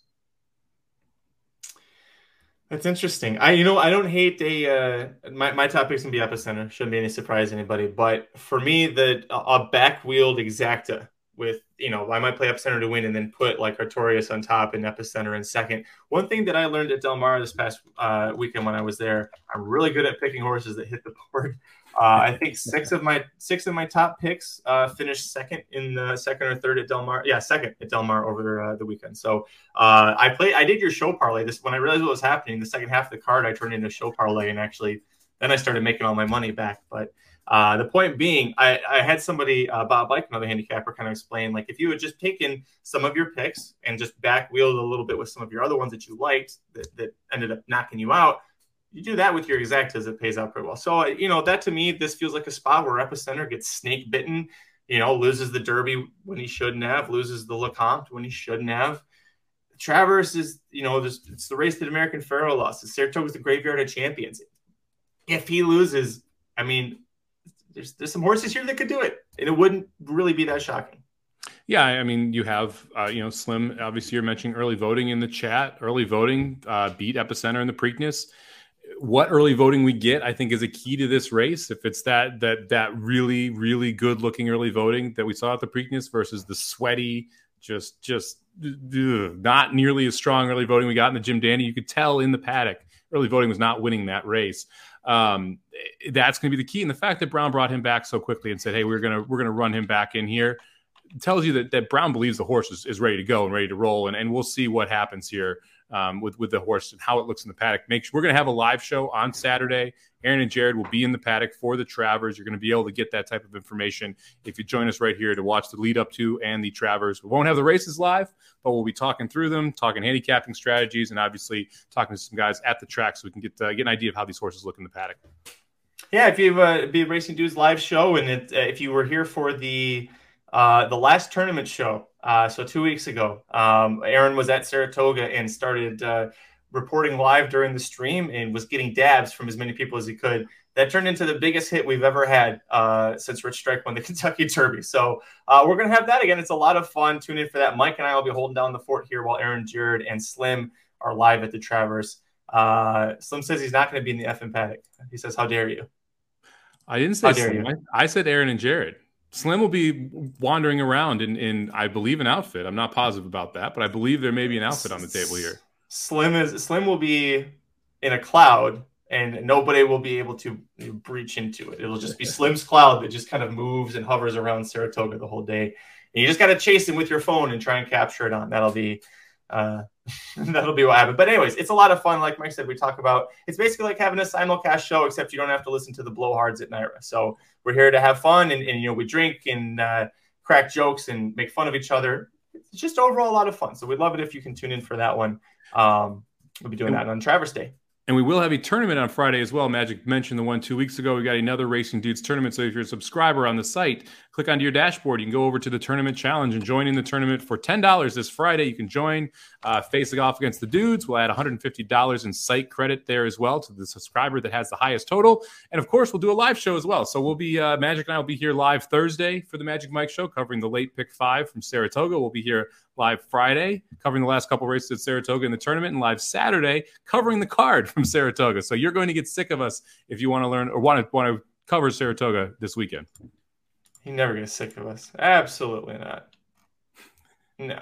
That's interesting. I you know I don't hate a uh, my my top pick's gonna be epicenter. Shouldn't be any surprise to anybody. But for me, the a back wheeled exacta with you know I might play epicenter to win and then put like Artorius on top and epicenter in second. One thing that I learned at Del Mar this past uh, weekend when I was there, I'm really good at picking horses that hit the board. Uh, I think six of my six of my top picks uh, finished second in the second or third at Del Mar. Yeah, second at Del Mar over uh, the weekend. So uh, I played. I did your show parlay. This when I realized what was happening. The second half of the card, I turned into show parlay, and actually then I started making all my money back. But uh, the point being, I, I had somebody, uh, Bob Bike, another handicapper, kind of explain like if you had just taken some of your picks and just back wheeled a little bit with some of your other ones that you liked that, that ended up knocking you out you do that with your exactas, it pays out pretty well. So, you know, that to me, this feels like a spot where Epicenter gets snake bitten, you know, loses the Derby when he shouldn't have, loses the Lecomte when he shouldn't have. Travers is, you know, this, it's the race that American Pharoah lost. Saratoga was the graveyard of champions. If he loses, I mean, there's there's some horses here that could do it, and it wouldn't really be that shocking. Yeah, I mean, you have uh, you know Slim. Obviously, you're mentioning early voting in the chat. Early voting uh, beat Epicenter in the Preakness what early voting we get, I think, is a key to this race. If it's that that that really really good looking early voting that we saw at the Preakness versus the sweaty, just just ugh, not nearly as strong early voting we got in the Jim Dandy, you could tell in the paddock early voting was not winning that race. Um, that's going to be the key, and the fact that Brown brought him back so quickly and said, "Hey, we're gonna we're gonna run him back in here." tells you that, that Brown believes the horse is, is ready to go and ready to roll. And, and we'll see what happens here um, with, with the horse and how it looks in the paddock. Make sure we're going to have a live show on Saturday. Aaron and Jared will be in the paddock for the Travers. You're going to be able to get that type of information if you join us right here to watch the lead up to and the Travers. We won't have the races live, but we'll be talking through them, talking handicapping strategies, and obviously talking to some guys at the track so we can get uh, get an idea of how these horses look in the paddock. Yeah, if you uh, be Racing Dudes live show, and it, uh, if you were here for the uh, the last tournament show, uh, so two weeks ago, um, Aaron was at Saratoga and started uh, reporting live during the stream and was getting dabs from as many people as he could. That turned into the biggest hit we've ever had uh, since Rich Strike won the Kentucky Derby. So uh, we're going to have that again. It's a lot of fun. Tune in for that. Mike and I will be holding down the fort here while Aaron, Jared, and Slim are live at the Travers. Uh, Slim says he's not going to be in the FM paddock. He says, "How dare you?" I didn't say Slim. I, I, said Aaron and Jared. Slim will be wandering around in, in, I believe, an outfit. I'm not positive about that, but I believe there may be an outfit on the table here. Slim is Slim will be in a cloud, and nobody will be able to breach into it. It'll just be Slim's cloud that just kind of moves and hovers around Saratoga the whole day. And you just got to chase him with your phone and try and capture it on. That'll be uh, that'll be what happens. But anyways, it's a lot of fun. Like Mike said, we talk about it's basically like having a simulcast show, except you don't have to listen to the blowhards at NYRA. So we're here to have fun, and, and you know we drink and uh, crack jokes and make fun of each other. It's just overall a lot of fun. So we'd love it if you can tune in for that one. Um, we'll be doing that on Travers Day. And we will have a tournament on Friday as well. Magic mentioned the one two weeks ago. We got another Racing Dudes tournament. So if you're a subscriber on the site, click onto your dashboard. You can go over to the tournament challenge and join in the tournament for $10 this Friday. You can join, uh, facing off against the dudes. We'll add $150 in site credit there as well to the subscriber that has the highest total. And of course, we'll do a live show as well. So we'll be, uh, Magic and I will be here live Thursday for the Magic Mike show covering the late pick five from Saratoga. We'll be here live Friday, covering the last couple races at Saratoga in the tournament, and live Saturday, covering the card from Saratoga. So you're going to get sick of us if you want to learn or want to want to cover Saratoga this weekend. He never gets sick of us. Absolutely not. No.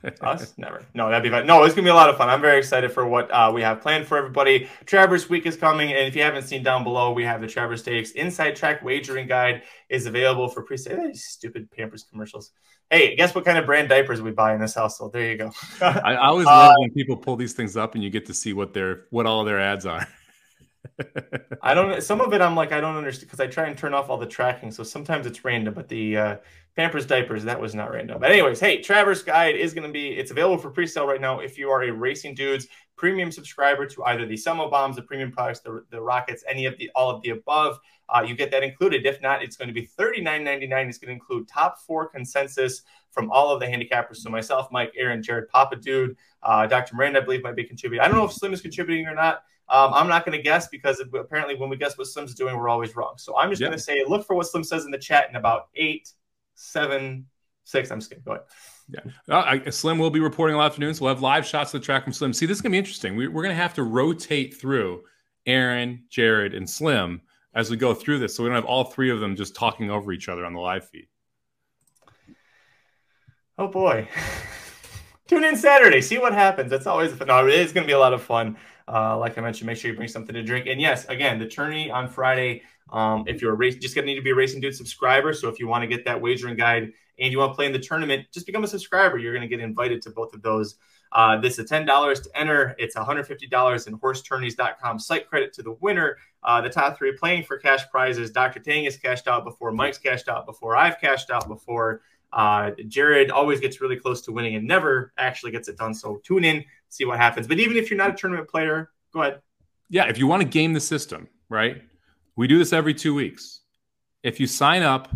Us? Never. No, that'd be fun. No, it's gonna be a lot of fun. I'm very excited for what uh, we have planned for everybody. Travers Week is coming, and if you haven't seen down below, we have the Travers Stakes Inside Track Wagering Guide is available for pre-sale. Stupid Pampers commercials. Hey, guess what kind of brand diapers we buy in this household? There you go. I, I, always love uh, when people pull these things up and you get to see what their what all their ads are. I don't. Some of it I'm like I don't understand because I try and turn off all the tracking, so sometimes it's random. But the uh, Pampers diapers that was not random. But anyways, hey, Travers Guide is going to be it's available for pre-sale right now. If you are a Racing Dudes premium subscriber to either the Selmo Bombs, the premium products, the, the Rockets, any of the all of the above, uh, you get that included. If not, it's going to be $39.99. It's going to include top four consensus from all of the handicappers. So myself, Mike, Aaron, Jared, Papa Dude, uh, Dr. Miranda, I believe might be contributing. I don't know if Slim is contributing or not. Um, I'm not going to guess because apparently when we guess what Slim's doing, we're always wrong. So I'm just going to say, look for what Slim says in the chat in about eight, seven, six. I'm just to go ahead. Yeah. I, Slim will be reporting all afternoon. So we'll have live shots of the track from Slim. See, this is going to be interesting. We, we're going to have to rotate through Aaron, Jared, and Slim as we go through this. So we don't have all three of them just talking over each other on the live feed. Oh boy. Tune in Saturday. See what happens. That's always fun. No, it is going to be a lot of fun. Uh, like I mentioned, make sure you bring something to drink. And yes, again, the tourney on Friday. Um, if you're a race, just gonna need to be a Racing Dude subscriber. So if you want to get that wagering guide and you want to play in the tournament, just become a subscriber. You're gonna get invited to both of those. Uh, this is ten dollars to enter. It's 150 dollars in horsetourneys.com site credit to the winner. Uh, the top three playing for cash prizes. Dr. Tang has cashed out before. Mike's cashed out before. I've cashed out before. Uh, Jared always gets really close to winning and never actually gets it done. So tune in, see what happens. But even if you're not a tournament player, go ahead. Yeah, if you want to game the system, right? We do this every two weeks. If you sign up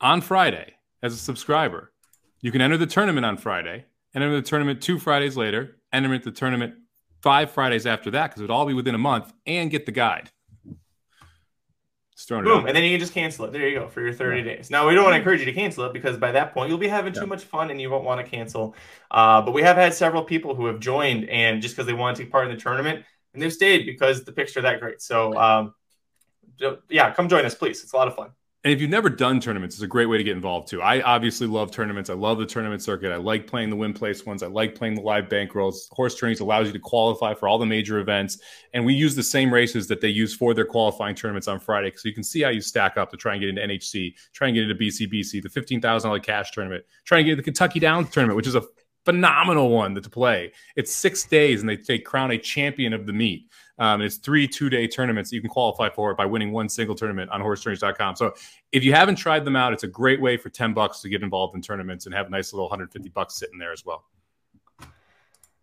on Friday as a subscriber, you can enter the tournament on Friday, enter the tournament two Fridays later, enter the tournament five Fridays after that, because it would all be within a month, and get the guide. Boom, and then you can just cancel it. There you go for your 30 yeah. days. Now we don't want to encourage you to cancel it because by that point you'll be having yeah. too much fun and you won't want to cancel. Uh, but we have had several people who have joined and just because they want to take part in the tournament and they've stayed because the picks are that great. So um, yeah, come join us, please. It's a lot of fun. And if you've never done tournaments, it's a great way to get involved too. I obviously love tournaments. I love the tournament circuit. I like playing the win place ones. I like playing the live bankrolls. Horse Tourneys allows you to qualify for all the major events. And we use the same races that they use for their qualifying tournaments on Friday. So you can see how you stack up to try and get into NHC, try and get into BCBC, the $15,000 cash tournament, try and get the Kentucky Downs tournament, which is a phenomenal one to play. It's six days and they, they crown a champion of the meet. Um, it's three two day tournaments you can qualify for it by winning one single tournament on horsetourneys.com. So if you haven't tried them out, it's a great way for 10 bucks to get involved in tournaments and have a nice little 150 bucks sitting there as well.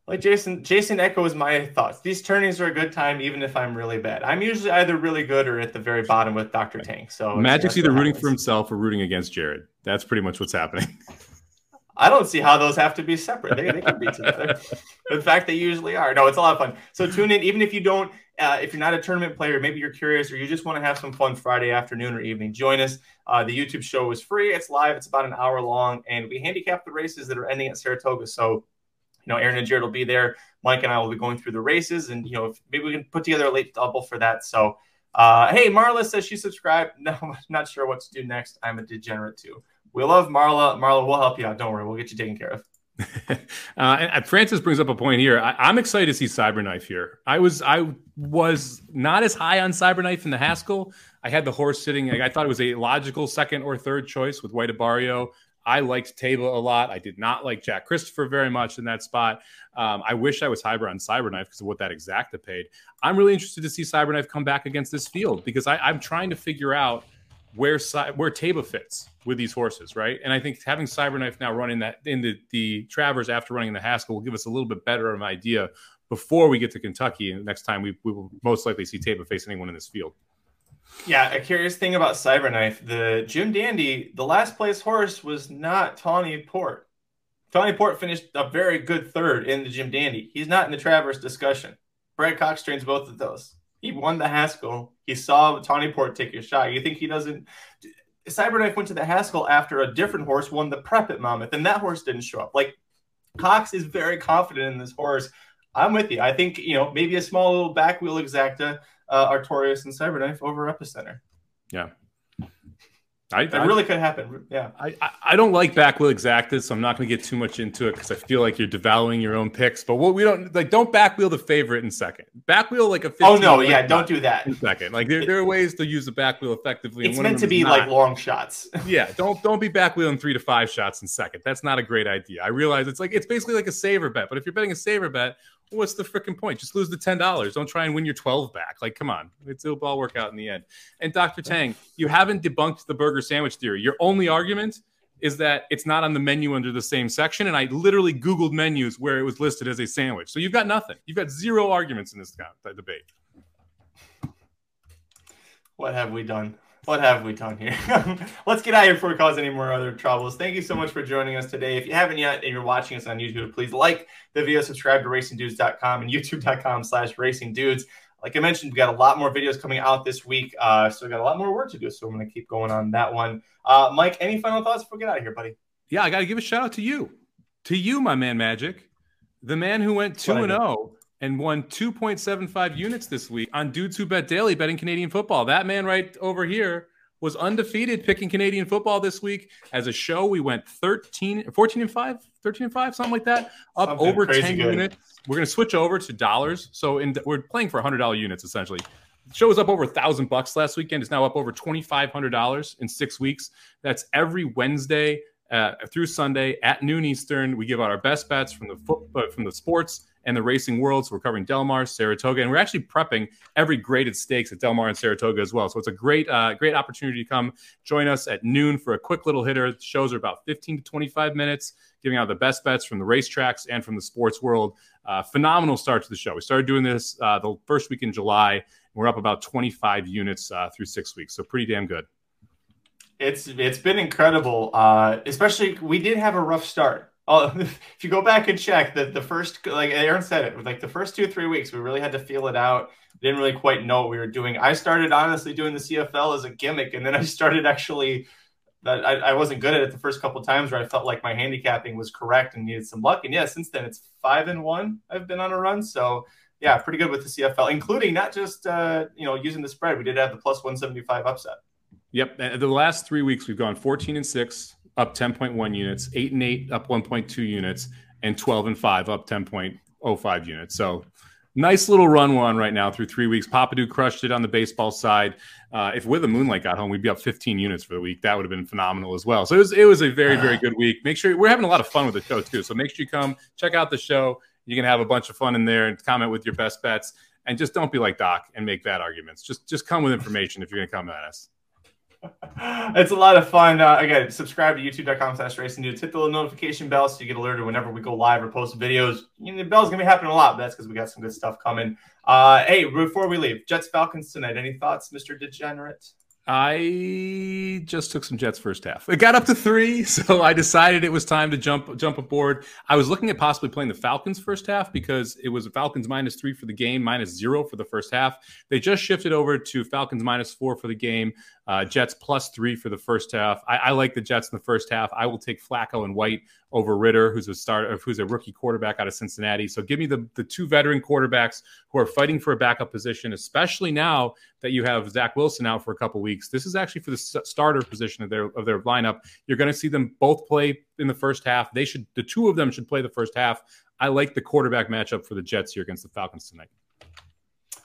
Like Jason, Jason echoes my thoughts. These tourneys are a good time, even if I'm really bad. I'm usually either really good or at the very bottom with Dr. Tank. So Magic's either rooting for himself or rooting against Jared. That's pretty much what's happening. I don't see how those have to be separate. They, they can be together. in fact, they usually are. No, it's a lot of fun. So tune in, even if you don't, uh, if you're not a tournament player, maybe you're curious or you just want to have some fun Friday afternoon or evening, join us. Uh, the YouTube show is free. It's live. It's about an hour long, and we handicap the races that are ending at Saratoga. So, you know, Aaron and Jared will be there. Mike and I will be going through the races, and you know, if, maybe we can put together a late double for that. So, uh, hey, Marla says she subscribed. No, I'm not sure what to do next. I'm a degenerate too. We love Marla. Marla, we'll help you out. Don't worry. We'll get you taken care of. uh, and Francis brings up a point here. I, am excited to see Cyberknife here. I was I was not as high on Cyberknife in the Haskell. I had the horse sitting. I thought it was a logical second or third choice with White Abarrio. I liked Taiba a lot. I did not like Jack Christopher very much in that spot. Um, I wish I was hybrid on Cyberknife because of what that exacta paid. I'm really interested to see Cyberknife come back against this field because I, I'm trying to figure out – where where Taiba fits with these horses, right? And I think having Cyberknife now running that in the, the Travers after running the Haskell will give us a little bit better of an idea before we get to Kentucky. And next time we, we will most likely see Taiba face anyone in this field. Yeah, a curious thing about Cyberknife, the Jim Dandy, the last place horse was not Tawny Port. Tawny Port finished a very good third in the Jim Dandy. He's not in the Travers discussion. Brad Cox trains both of those. He won the Haskell. He saw Tawny Port take a shot. You think he doesn't? Cyberknife went to the Haskell after a different horse won the prep at Monmouth, and that horse didn't show up. Like Cox is very confident in this horse. I'm with you. I think you know maybe a small little back wheel exacta, uh, Artorius and Cyberknife over Epicenter. Yeah, I, that I, really could happen. Yeah. I, I don't like backwheel exactas, so I'm not going to get too much into it because I feel like you're devaluing your own picks. But what we don't like, don't backwheel the favorite in second. Backwheel like a. Oh no, yeah, don't do that in second. Like there, there are ways to use the backwheel effectively. It's meant to be not. like long shots. yeah, don't don't be backwheeling three to five shots in second. That's not a great idea. I realize it's like it's basically like a saver bet, but if you're betting a saver bet, what's the freaking point? Just lose the ten dollars. Don't try and win your twelve back. Like, come on, it's, it'll all work out in the end. And Dr. Tang, you haven't debunked the burger sandwich theory. Your only argument is that it's not on the menu under the same section. And I literally Googled menus where it was listed as a sandwich. So you've got nothing. You've got zero arguments in this debate. What have we done? What have we done here? Let's get out of here before we cause any more other troubles. Thank you so much for joining us today. If you haven't yet and you're watching us on YouTube, please like the video, subscribe to racingdudes.com and youtube.com slash racingdudes. Like I mentioned, we got a lot more videos coming out this week, uh, so we got a lot more work to do. So I'm going to keep going on that one. Uh, Mike, any final thoughts before we get out of here, buddy? Yeah, I got to give a shout out to you, to you, my man, Magic, the man who went two and zero oh and won 2.75 units this week on Dudes Who Bet Daily betting Canadian football. That man right over here was undefeated picking Canadian football this week. As a show, we went 13, 14 and 5, 13 and 5, something like that, up something over 10 good. units. We're going to switch over to dollars. So in, we're playing for $100 units essentially. The show was up over a thousand bucks last weekend. It's now up over $2,500 in six weeks. That's every Wednesday uh, through Sunday at noon Eastern. We give out our best bets from the foot, uh, from the sports and the racing world. So we're covering Del Mar, Saratoga, and we're actually prepping every graded stakes at Del Mar and Saratoga as well. So it's a great, uh, great opportunity to come join us at noon for a quick little hitter. The shows are about 15 to 25 minutes, giving out the best bets from the racetracks and from the sports world. Uh, phenomenal start to the show. We started doing this uh, the first week in July. We're up about 25 units uh, through six weeks, so pretty damn good. It's it's been incredible. Uh, especially we did have a rough start oh, if you go back and check that the first, like Aaron said it, like the first two three weeks, we really had to feel it out. Didn't really quite know what we were doing. I started honestly doing the CFL as a gimmick, and then I started actually. That I, I wasn't good at it the first couple times where I felt like my handicapping was correct and needed some luck. And yeah, since then it's five and one. I've been on a run, so yeah, pretty good with the CFL, including not just uh, you know using the spread. We did have the plus one seventy five upset. Yep. The last three weeks, we've gone 14 and 6, up 10.1 units, 8 and 8, up 1.2 units, and 12 and 5, up 10.05 units. So nice little run we're on right now through three weeks. Papa Dude crushed it on the baseball side. Uh, if with a moonlight got home, we'd be up 15 units for the week. That would have been phenomenal as well. So it was it was a very very good week. Make sure we're having a lot of fun with the show too. So make sure you come check out the show. You can have a bunch of fun in there and comment with your best bets. And just don't be like Doc and make bad arguments. Just just come with information if you're going to come at us. It's a lot of fun. Uh, again, subscribe to youtube.com slash racing dudes. Hit the little notification bell so you get alerted whenever we go live or post videos. You know, the bell's going to be happening a lot, but that's because we got some good stuff coming. Uh, hey, before we leave, Jets Falcons tonight. Any thoughts, Mr. Degenerate? I just took some Jets first half. It got up to three, so I decided it was time to jump jump aboard. I was looking at possibly playing the Falcons first half because it was Falcons minus three for the game, minus zero for the first half. They just shifted over to Falcons minus four for the game, uh, Jets plus three for the first half. I, I, like the Jets in the first half. I will take Flacco and White over Ridder, who's a start, who's a rookie quarterback out of Cincinnati. So give me the the two veteran quarterbacks who are fighting for a backup position, especially now that you have Zach Wilson out for a couple weeks. This is actually for the starter position of their of their lineup. You're going to see them both play in the first half. They should the two of them should play the first half. I like the quarterback matchup for the Jets here against the Falcons tonight.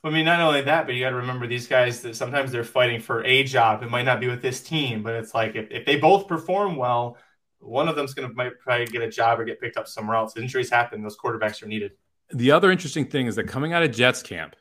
I mean, not only that, but you got to remember these guys that sometimes they're fighting for a job. It might not be with this team, but it's like if, if they both perform well, one of them's going to might probably get a job or get picked up somewhere else. Injuries happen; those quarterbacks are needed. The other interesting thing is that coming out of Jets camp,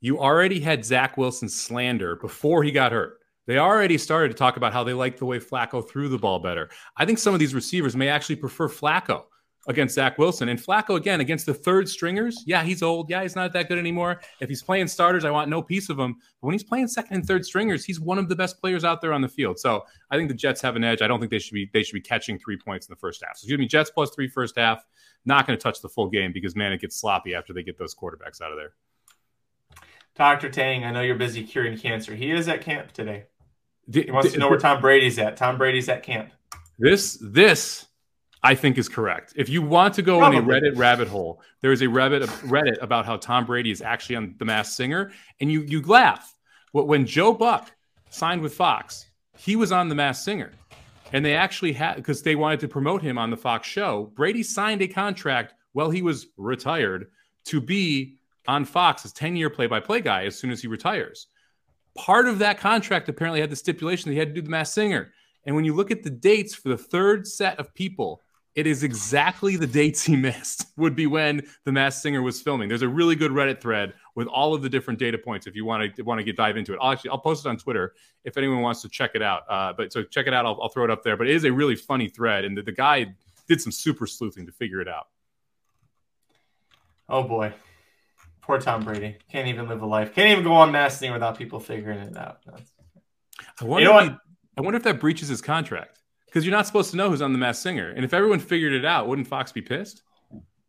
you already had Zach Wilson slander before he got hurt. They already started to talk about how they like the way Flacco threw the ball better. I think some of these receivers may actually prefer Flacco against Zach Wilson. And Flacco, again, against the third stringers, yeah, he's old. Yeah, he's not that good anymore. If he's playing starters, I want no piece of him. But when he's playing second and third stringers, he's one of the best players out there on the field. So I think the Jets have an edge. I don't think they should be they should be catching three points in the first half. So give me Jets plus three first half. Not going to touch the full game because man, it gets sloppy after they get those quarterbacks out of there. Dr. Tang, I know you're busy curing cancer. He is at camp today. He wants to know where Tom Brady's at. Tom Brady's at camp. This this I think is correct. If you want to go Probably. in a Reddit rabbit hole, there is a Reddit Reddit about how Tom Brady is actually on The Masked Singer, and you you laugh. When Joe Buck signed with Fox, he was on The Masked Singer, and they actually had because they wanted to promote him on the Fox show. Brady signed a contract while he was retired to be on Fox as ten year play by play guy as soon as he retires. Part of that contract apparently had the stipulation that he had to do The Masked Singer. And when you look at the dates for the third set of people it is exactly the dates he missed would be when the masked singer was filming. There's a really good reddit thread with all of the different data points if you want to want to get dive into it. I'll actually i'll post it on twitter if anyone wants to check it out uh, but so check it out I'll, I'll, throw it up there but it is a really funny thread and the, the guy did some super sleuthing to figure it out. Oh boy. Poor tom brady. Can't even live a life. Can't even go on masking without people figuring it out. I wonder, you know I wonder if that breaches his contract because you're not supposed to know who's on the Masked Singer. And if everyone figured it out, wouldn't Fox be pissed?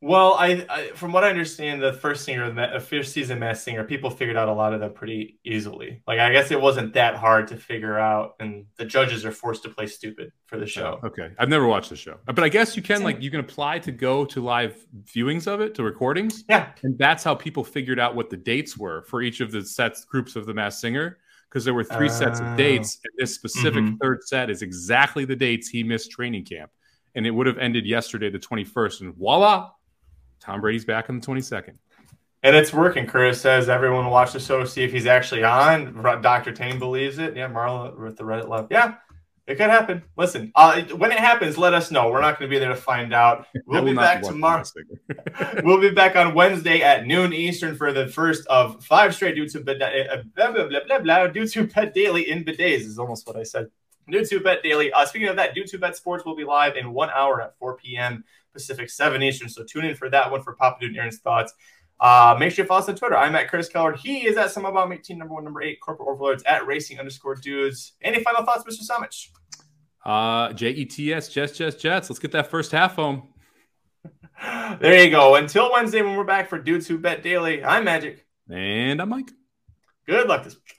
Well, I, I from what I understand, the first singer, the uh, first season Masked Singer, people figured out a lot of them pretty easily. Like I guess it wasn't that hard to figure out, and the judges are forced to play stupid for the show. Oh, okay, I've never watched the show, but I guess you can like you can apply to go to live viewings of it to recordings. Yeah, and that's how people figured out what the dates were for each of the sets groups of the Masked Singer because there were three sets of oh. dates, and this specific mm-hmm. third set is exactly the dates he missed training camp, and it would have ended yesterday, the twenty first, and voila, Tom Brady's back on the twenty second. And it's working. Chris says everyone watch the show, see if he's actually on. Dr. Tane believes it. Yeah, Marla with the Reddit love. Yeah, it could happen. Listen, uh, when it happens, let us know. We're not going to be there to find out. We'll be back tomorrow. we'll be back on Wednesday at noon Eastern for the first of five straight due to uh, blah, blah, blah, blah, blah, due to bet daily in bidets is almost what I said. Due to bet daily. Uh, speaking of that, due to bet sports will be live in one hour at 4 p.m. Pacific, 7 Eastern. So tune in for that one for Papa Dude Aaron's thoughts. Uh, make sure you follow us on Twitter. I'm at Chris Keller. He is at some about 18, number one, number eight, corporate overlords at racing underscore dudes. Any final thoughts, Mr. Samich? Uh, J E T S, Jets, Jets, Jets. Let's get that first half home. there you go. Until Wednesday when we're back for Dudes Who Bet Daily, I'm Magic. And I'm Mike. Good luck this week.